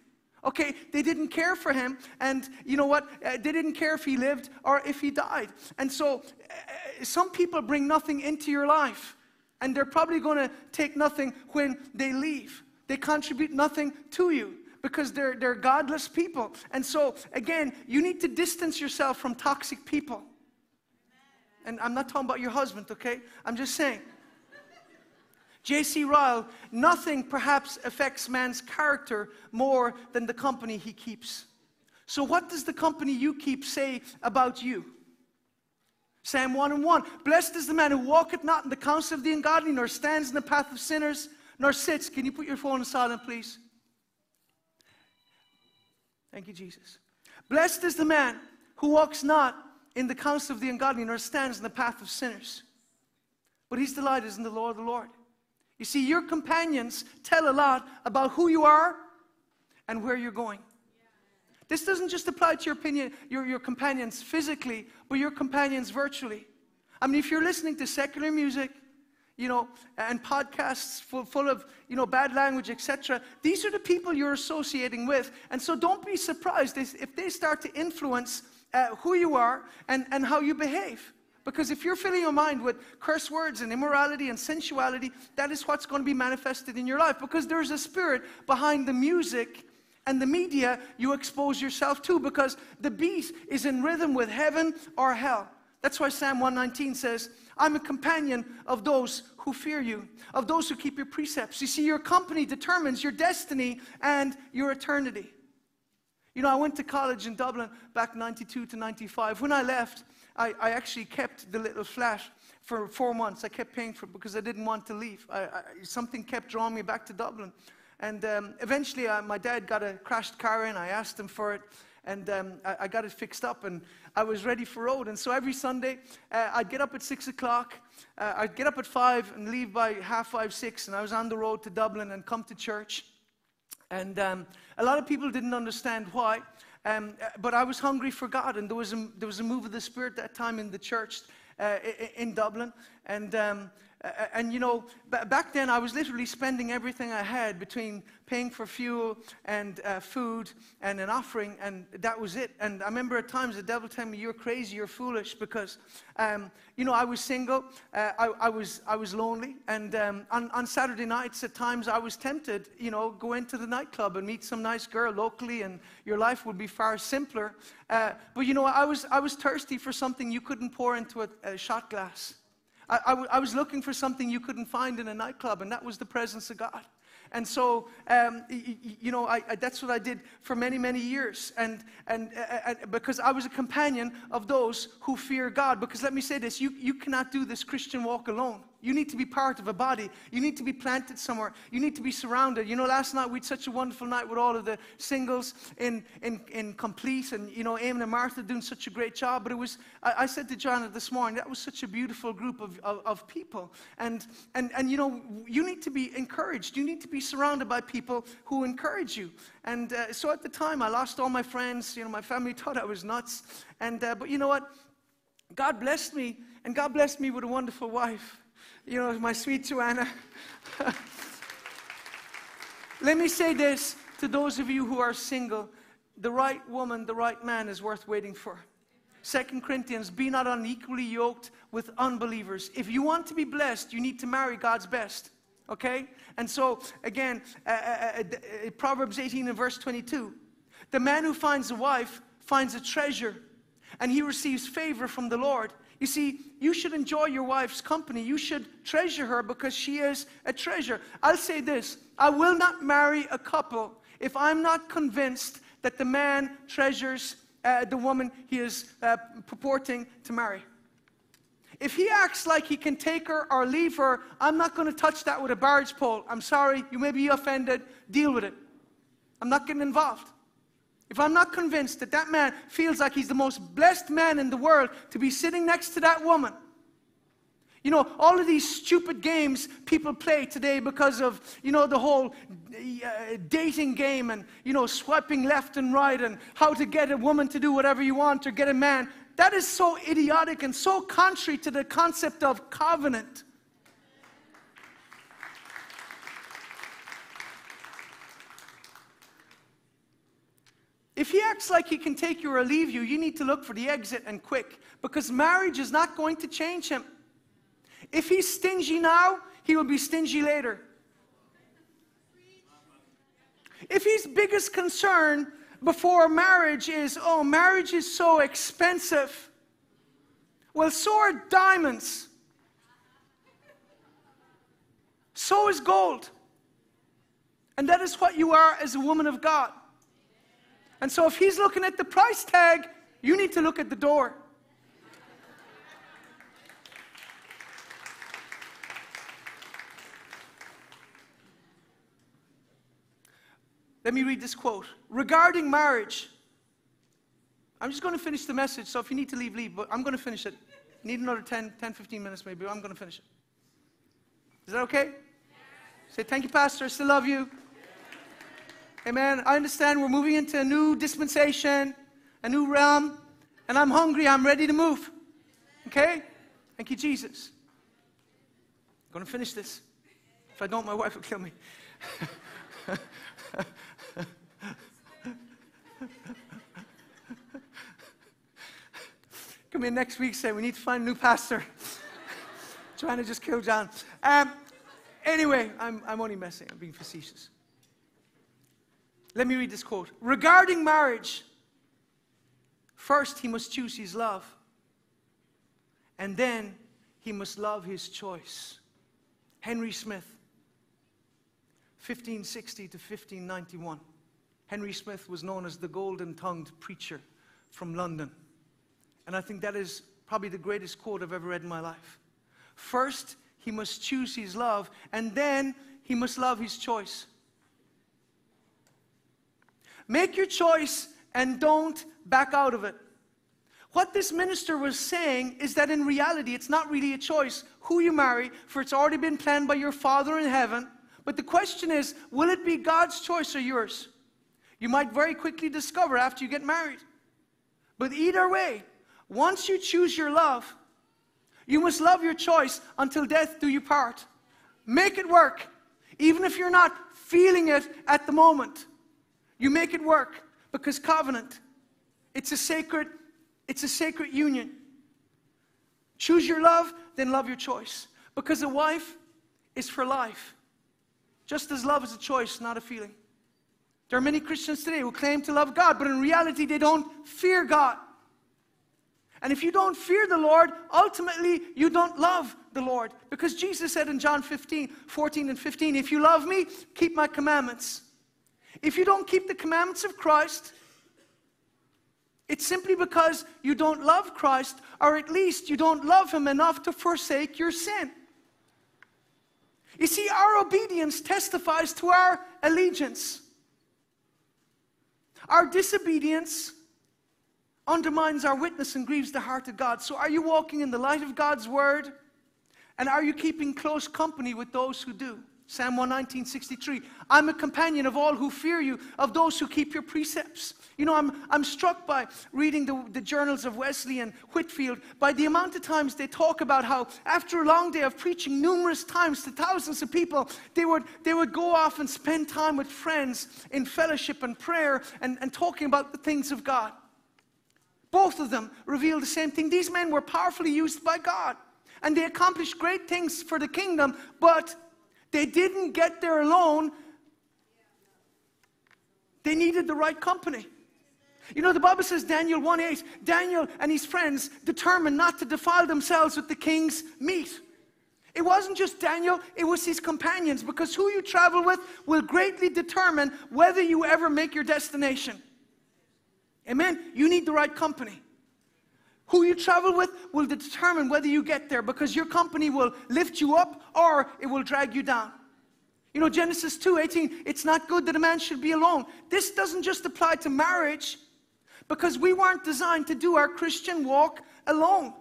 Okay, they didn't care for him, and you know what? Uh, they didn't care if he lived or if he died. And so, uh, some people bring nothing into your life. And they're probably going to take nothing when they leave. They contribute nothing to you because they're, they're godless people. And so, again, you need to distance yourself from toxic people. And I'm not talking about your husband, okay? I'm just saying. J.C. Ryle, nothing perhaps affects man's character more than the company he keeps. So, what does the company you keep say about you? Psalm 1 and 1. Blessed is the man who walketh not in the counsel of the ungodly, nor stands in the path of sinners, nor sits. Can you put your phone on silent, please? Thank you, Jesus. Blessed is the man who walks not in the counsel of the ungodly, nor stands in the path of sinners. But his delight is in the law of the Lord. You see, your companions tell a lot about who you are and where you're going. This doesn't just apply to your, opinion, your, your companions physically, but your companions virtually. I mean, if you're listening to secular music, you know, and podcasts full, full of, you know, bad language, etc., these are the people you're associating with. And so don't be surprised if they start to influence uh, who you are and, and how you behave. Because if you're filling your mind with curse words and immorality and sensuality, that is what's going to be manifested in your life. Because there's a spirit behind the music and the media you expose yourself to because the beast is in rhythm with heaven or hell. That's why Psalm 119 says, I'm a companion of those who fear you, of those who keep your precepts. You see, your company determines your destiny and your eternity. You know, I went to college in Dublin back 92 to 95. When I left, I, I actually kept the little flat for four months. I kept paying for it because I didn't want to leave. I, I, something kept drawing me back to Dublin. And um, eventually, uh, my dad got a crashed car in. I asked him for it, and um, I, I, got it fixed up, and I was ready for road. And so every Sunday, uh, I'd get up at six o'clock. Uh, I'd get up at five and leave by half five, six, and I was on the road to Dublin and come to church. And um, a lot of people didn't understand why, um, but I was hungry for God, and there was a, there was a move of the Spirit that time in the church uh, in Dublin, and um, uh, and you know, back then I was literally spending everything I had between paying for fuel and uh, food and an offering, and that was it. And I remember at times the devil telling me, "You're crazy, you're foolish," because um, you know I was single, uh, I, I, was I was lonely, and um, on, on Saturday nights at times I was tempted, you know, go into the nightclub and meet some nice girl locally, and your life would be far simpler. Uh, but you know, I was I was thirsty for something you couldn't pour into a, a shot glass. I, was looking for something you couldn't find in a nightclub, and that was the presence of God. And so, um, you know, I, I, that's what I did for many, many years. And, and uh, uh, because I was a companion of those who fear God. Because let me say this you, you cannot do this Christian walk alone. You need to be part of a body. You need to be planted somewhere. You need to be surrounded. You know, last night we had such a wonderful night with all of the singles in, in, in complete, and, you know, Eamon and Martha doing such a great job. But it was, I, I said to Joanna this morning, that was such a beautiful group of, of, of, people. And, and, and, you know, you need to be encouraged. You need to be surrounded by people who encourage you. And uh, so at the time, I lost all my friends. You know, my family *laughs* thought I was nuts. And, uh, but you know what? God blessed me, and God blessed me with a wonderful wife you know, my sweet Joanna. *laughs* Let me say this to those of you who are single the right woman, the right man is worth waiting for. Second Corinthians, be not unequally yoked with unbelievers. If you want to be blessed, you need to marry God's best. Okay? And so, again, uh, uh, uh, uh Proverbs 18 and verse 22 the man who finds a wife finds a treasure, and he receives favor from the Lord. You see, you should enjoy your wife's company. You should treasure her because she is a treasure. I'll say this I will not marry a couple if I'm not convinced that the man treasures uh, the woman he is uh, purporting to marry. If he acts like he can take her or leave her, I'm not going to touch that with a barge pole. I'm sorry, you may be offended, deal with it. I'm not getting involved. If I'm not convinced that that man feels like he's the most blessed man in the world to be sitting next to that woman, you know, all of these stupid games people play today because of, you know, the whole uh, dating game and, you know, swiping left and right and how to get a woman to do whatever you want or get a man. That is so idiotic and so contrary to the concept of covenant. If he acts like he can take you or leave you, you need to look for the exit and quick because marriage is not going to change him. If he's stingy now, he will be stingy later. If his biggest concern before marriage is, oh, marriage is so expensive, well, so are diamonds. So is gold. And that is what you are as a woman of God. And so if he's looking at the price tag, you need to look at the door. Let me read this quote. Regarding marriage, I'm just going to finish the message, so if you need to leave, leave, but I'm going to finish it. Need another 10, 10 15 minutes maybe, I'm going to finish it. Is that okay? Say, thank you, Pastor. I still love you. Amen. I understand we're moving into a new dispensation, a new realm, and I'm hungry. I'm ready to move. Okay? Thank you, Jesus. I'm going to finish this. If I don't, my wife will kill me. Come in next week, say, we need to find a new pastor. *laughs* Trying to just kill John. Um, anyway, I'm, I'm only messing. I'm being facetious. Let me read this quote. Regarding marriage, first he must choose his love, and then he must love his choice. Henry Smith, 1560 to 1591. Henry Smith was known as the golden tongued preacher from London. And I think that is probably the greatest quote I've ever read in my life. First, he must choose his love, and then he must love his choice. Make your choice and don't back out of it. What this minister was saying is that in reality, it's not really a choice who you marry, for it's already been planned by your Father in heaven. But the question is, will it be God's choice or yours? You might very quickly discover after you get married. But either way, once you choose your love, You must love your choice until death do you part. Make it work, even if you're not feeling it at the moment. You make it work because covenant, it's a sacred, it's a sacred union. Choose your love, then love your choice. Because a wife is for life. Just as love is a choice, not a feeling. There are many Christians today who claim to love God, but in reality, they don't fear God. And if you don't fear the Lord, ultimately you don't love the Lord. Because Jesus said in John 15, 14 and 15, if you love me, keep my commandments. If you don't keep the commandments of Christ, it's simply because you don't love Christ, or at least you don't love him enough to forsake your sin. You see, our obedience testifies to our allegiance. Our disobedience undermines our witness and grieves the heart of God. So, are you walking in the light of God's word? And are you keeping close company with those who do? Psalm 119, 63. I'm a companion of all who fear you, of those who keep your precepts. You know, I'm, I'm struck by reading the, the journals of Wesley and Whitefield by the amount of times they talk about how, after a long day of preaching numerous times to thousands of people, they would, they would go off and spend time with friends in fellowship and prayer and, and talking about the things of God. Both of them reveal the same thing. These men were powerfully used by God and they accomplished great things for the kingdom, but they didn't get there alone. They needed the right company. You know, the Bible says, Daniel 1 8, Daniel and his friends determined not to defile themselves with the king's meat. It wasn't just Daniel, it was his companions, because who you travel with will greatly determine whether you ever make your destination. Amen? You need the right company. Who you travel with will determine whether you get there because your company will lift you up or it will drag you down. You know, Genesis 2:18, it's not good that a man should be alone. This doesn't just apply to marriage because we weren't designed to do our Christian walk alone.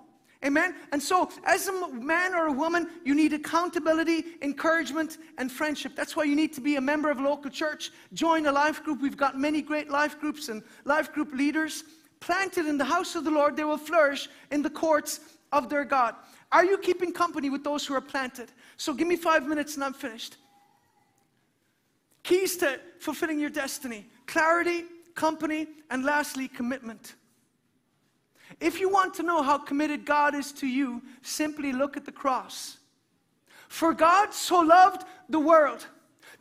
Amen? And so, as a man or a woman, you need accountability, encouragement, and friendship. That's why you need to be a member of a local church. Join a life group. We've got many great life groups and life group leaders. Planted in the house of the Lord, they will flourish in the courts of their God. Are you keeping company with those who are planted? So, give me five minutes and I'm finished. Keys to fulfilling your destiny clarity, company, and lastly, commitment. If you want to know how committed God is to you, simply look at the cross. For God so loved the world.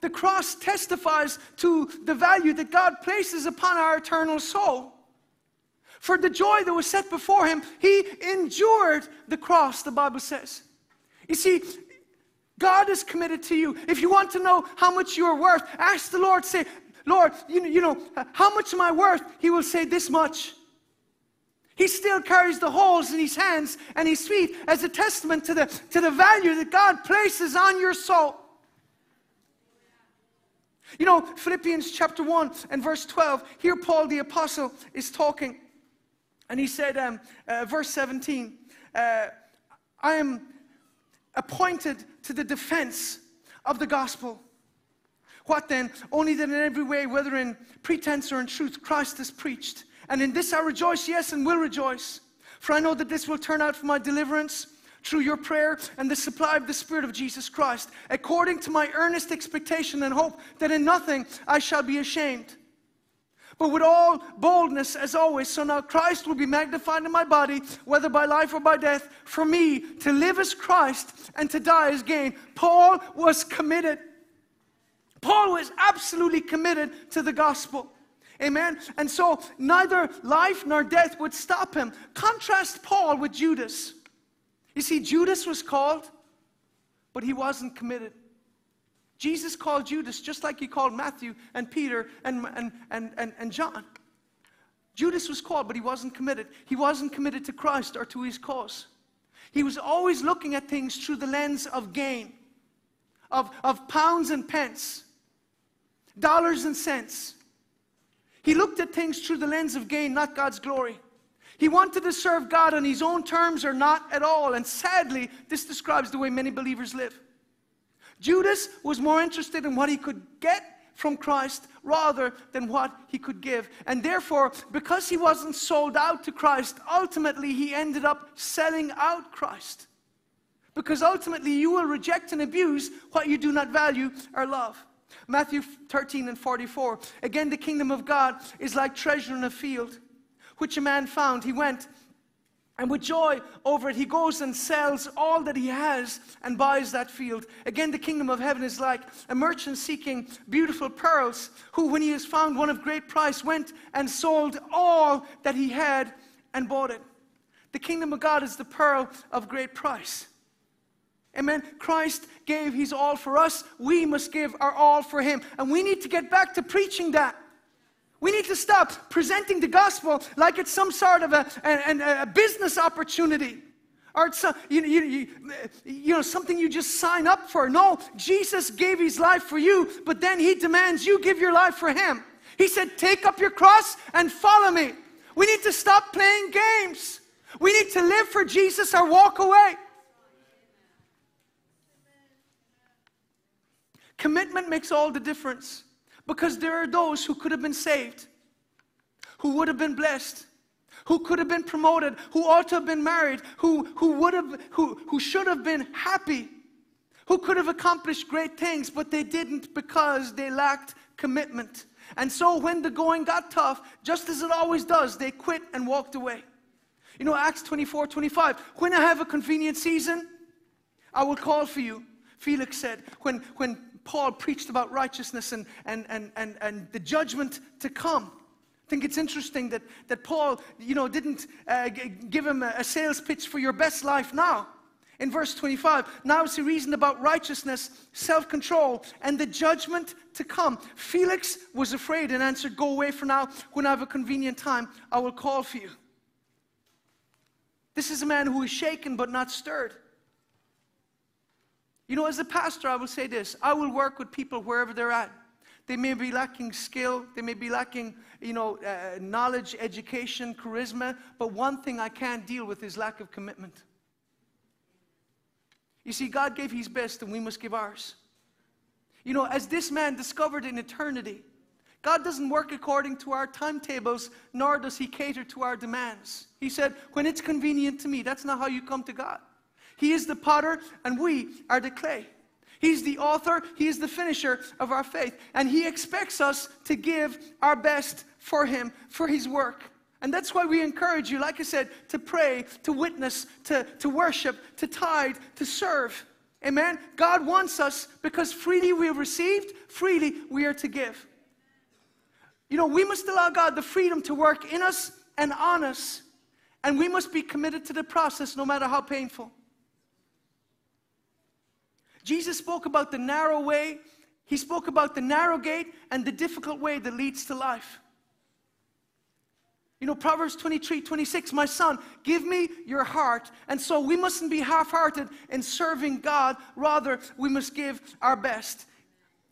The cross testifies to the value that God places upon our eternal soul. For the joy that was set before him, he endured the cross, the Bible says. You see, God is committed to you. If you want to know how much you are worth, ask the Lord, say, Lord, you know, you know how much am I worth? He will say, This much. He still carries the holes in his hands and his feet as a testament to the, to the value that God places on your soul. You know, Philippians chapter 1 and verse 12, here Paul the apostle is talking. And he said, um, uh, verse 17, uh, I am appointed to the defense of the gospel. What then? Only that in every way, whether in pretense or in truth, Christ is preached and in this I rejoice, yes, and will rejoice. For I know that this will turn out for my deliverance through your prayer and the supply of the Spirit of Jesus Christ, according to my earnest expectation and hope that in nothing I shall be ashamed. But with all boldness, as always, so now Christ will be magnified in my body, whether by life or by death. For me, to live as Christ and to die as gain. Paul was committed. Paul was absolutely committed to the gospel. Amen. And so neither life nor death would stop him. Contrast Paul with Judas. You see, Judas was called, but he wasn't committed. Jesus called Judas just like he called Matthew and Peter and, and, and, and, and John. Judas was called, but he wasn't committed. He wasn't committed to Christ or to his cause. He was always looking at things through the lens of gain, of, of pounds and pence, dollars and cents. He looked at things through the lens of gain, not God's glory. He wanted to serve God on his own terms or not at all. And sadly, this describes the way many believers live. Judas was more interested in what he could get from Christ rather than what he could give. And therefore, because he wasn't sold out to Christ, ultimately he ended up selling out Christ. Because ultimately, you will reject and abuse what you do not value or love. Matthew 13 and 44. Again, the kingdom of God is like treasure in a field, which a man found. He went and with joy over it, he goes and sells all that he has and buys that field. Again, the kingdom of heaven is like a merchant seeking beautiful pearls, who, when he has found one of great price, went and sold all that he had and bought it. The kingdom of God is the pearl of great price. Amen. Christ gave his all for us. We must give our all for him. And we need to get back to preaching that. We need to stop presenting the gospel like it's some sort of a, a, a business opportunity or it's uh, you, you, you, you know, something you just sign up for. No, Jesus gave his life for you, but then he demands you give your life for him. He said, Take up your cross and follow me. We need to stop playing games. We need to live for Jesus or walk away. Commitment makes all the difference. Because there are those who could have been saved, who would have been blessed, who could have been promoted, who ought to have been married, who, who, would have, who, who should have been happy, who could have accomplished great things, but they didn't because they lacked commitment. And so when the going got tough, just as it always does, they quit and walked away. You know, Acts 24 25, when I have a convenient season, I will call for you. Felix said, when, when Paul preached about righteousness and, and, and, and, and the judgment to come. I think it's interesting that, that Paul, you know, didn't uh, give him a, a sales pitch for your best life now. In verse 25, now he reasoned about righteousness, self control, and the judgment to come. Felix was afraid and answered, Go away for now. When I have a convenient time, I will call for you. This is a man who is shaken but not stirred. You know, as a pastor, I will say this I will work with people wherever they're at. They may be lacking skill, they may be lacking, you know, uh, knowledge, education, charisma, but one thing I can't deal with is lack of commitment. You see, God gave His best, and we must give ours. You know, as this man discovered in eternity, God doesn't work according to our timetables, nor does He cater to our demands. He said, when it's convenient to me, that's not how you come to God. He is the potter, and we are the clay. He's the author, He is the finisher of our faith. And He expects us to give our best for Him, for His work. And that's why we encourage you, like I said, to pray, to witness, to, to worship, to tithe, to serve. Amen? God wants us because freely we have received, freely we are to give. You know, we must allow God the freedom to work in us and on us. And we must be committed to the process no matter how painful. Jesus spoke about the narrow way, he spoke about the narrow gate and the difficult way that leads to life. You know, Proverbs 23 26, my son, give me your heart. And so we mustn't be half hearted in serving God, rather, we must give our best.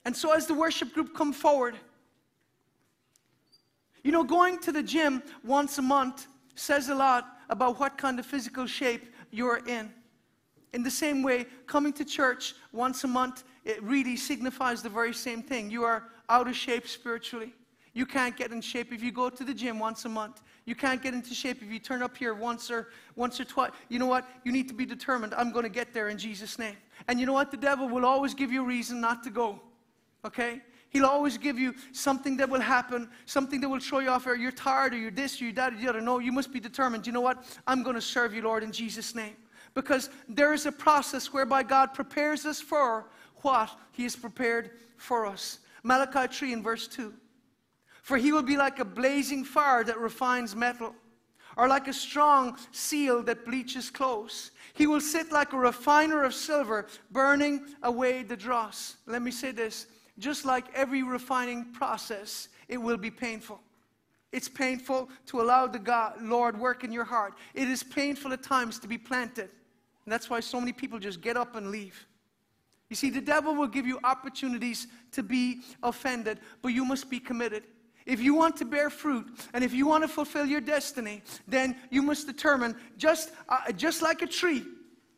And so, as the worship group come forward, you know, going to the gym once a month says a lot about what kind of physical shape you're in. In the same way, coming to church once a month, it really signifies the very same thing. You are out of shape spiritually. You can't get in shape if you go to the gym once a month. You can't get into shape if you turn up here once or once or twice. You know what? You need to be determined. I'm going to get there in Jesus' name. And you know what? The devil will always give you a reason not to go. Okay? He'll always give you something that will happen, something that will throw you off, or you're tired, or you're this, or you're that, or the other. No, you must be determined. You know what? I'm going to serve you, Lord, in Jesus' name because there is a process whereby God prepares us for what He has prepared for us. Malachi 3 in verse 2. For he will be like a blazing fire that refines metal, or like a strong seal that bleaches clothes. He will sit like a refiner of silver, burning away the dross. Let me say this just like every refining process, it will be painful. It's painful to allow the God, Lord work in your heart. It is painful at times to be planted. And that's why so many people just get up and leave. You see, the devil will give you opportunities to be offended, but you must be committed. If you want to bear fruit and if you want to fulfill your destiny, then you must determine, just, uh, just like a tree,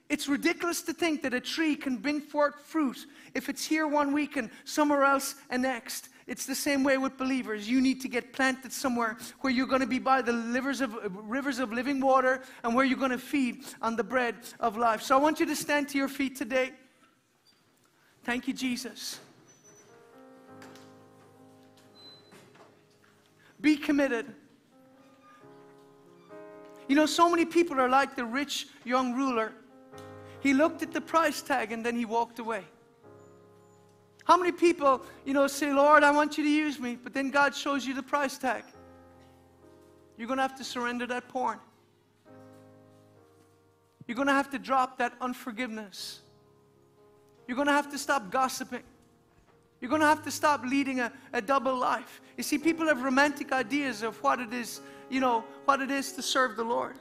it's ridiculous to think that a tree can bring forth fruit if it's here one week and somewhere else and next. It's the same way with believers. You need to get planted somewhere where you're going to be by the rivers of, rivers of living water and where you're going to feed on the bread of life. So I want you to stand to your feet today. Thank you, Jesus. Be committed. You know, so many people are like the rich young ruler. He looked at the price tag and then he walked away. How many people, you know, say, Lord, I want you to use me, but then God shows you the price tag? You're going to have to surrender that porn. You're going to have to drop that unforgiveness. You're going to have to stop gossiping. You're going to have to stop leading a, a double life. You see, people have romantic ideas of what it is, you know, what it is to serve the Lord.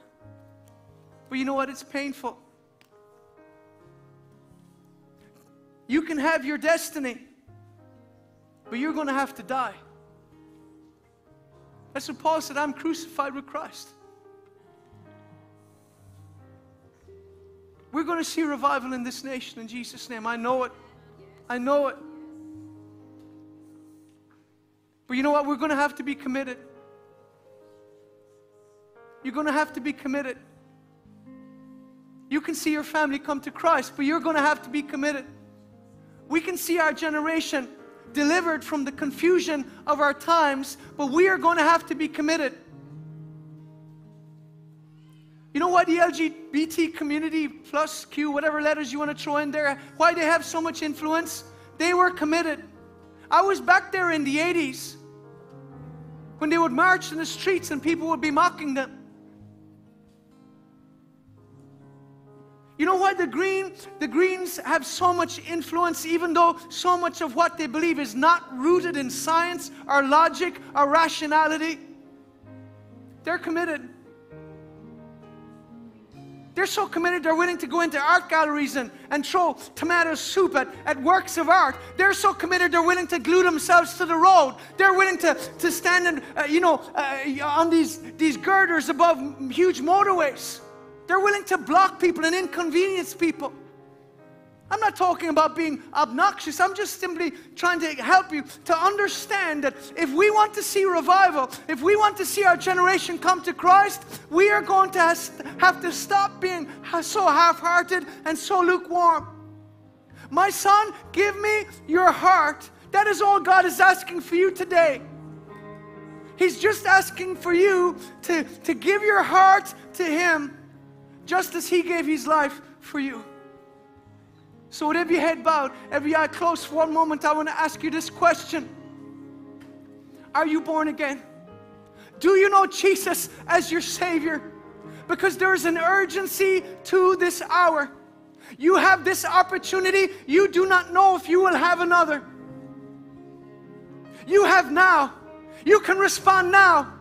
But you know what? It's painful. You can have your destiny, but you're going to have to die. That's what Paul said I'm crucified with Christ. We're going to see revival in this nation in Jesus' name. I know it. I know it. But you know what? We're going to have to be committed. You're going to have to be committed. You can see your family come to Christ, but you're going to have to be committed. We can see our generation delivered from the confusion of our times, but we are going to have to be committed. You know why the LGBT community plus Q, whatever letters you want to throw in there, why they have so much influence? They were committed. I was back there in the 80s when they would march in the streets and people would be mocking them. You know why the green the greens have so much influence even though so much of what they believe is not rooted in science or logic or rationality? They're committed. They're so committed, they're willing to go into art galleries and, and throw tomato soup at, at works of art. They're so committed, they're willing to glue themselves to the road. They're willing to, to stand in, uh, you know, uh, on these, these girders above huge motorways. They're willing to block people and inconvenience people. I'm not talking about being obnoxious. I'm just simply trying to help you to understand that if we want to see revival, if we want to see our generation come to Christ, we are going to have to stop being so half hearted and so lukewarm. My son, give me your heart. That is all God is asking for you today. He's just asking for you to, to give your heart to Him just as He gave His life for you. So, with every head bowed, every eye closed for one moment, I want to ask you this question Are you born again? Do you know Jesus as your Savior? Because there's an urgency to this hour. You have this opportunity, you do not know if you will have another. You have now. You can respond now.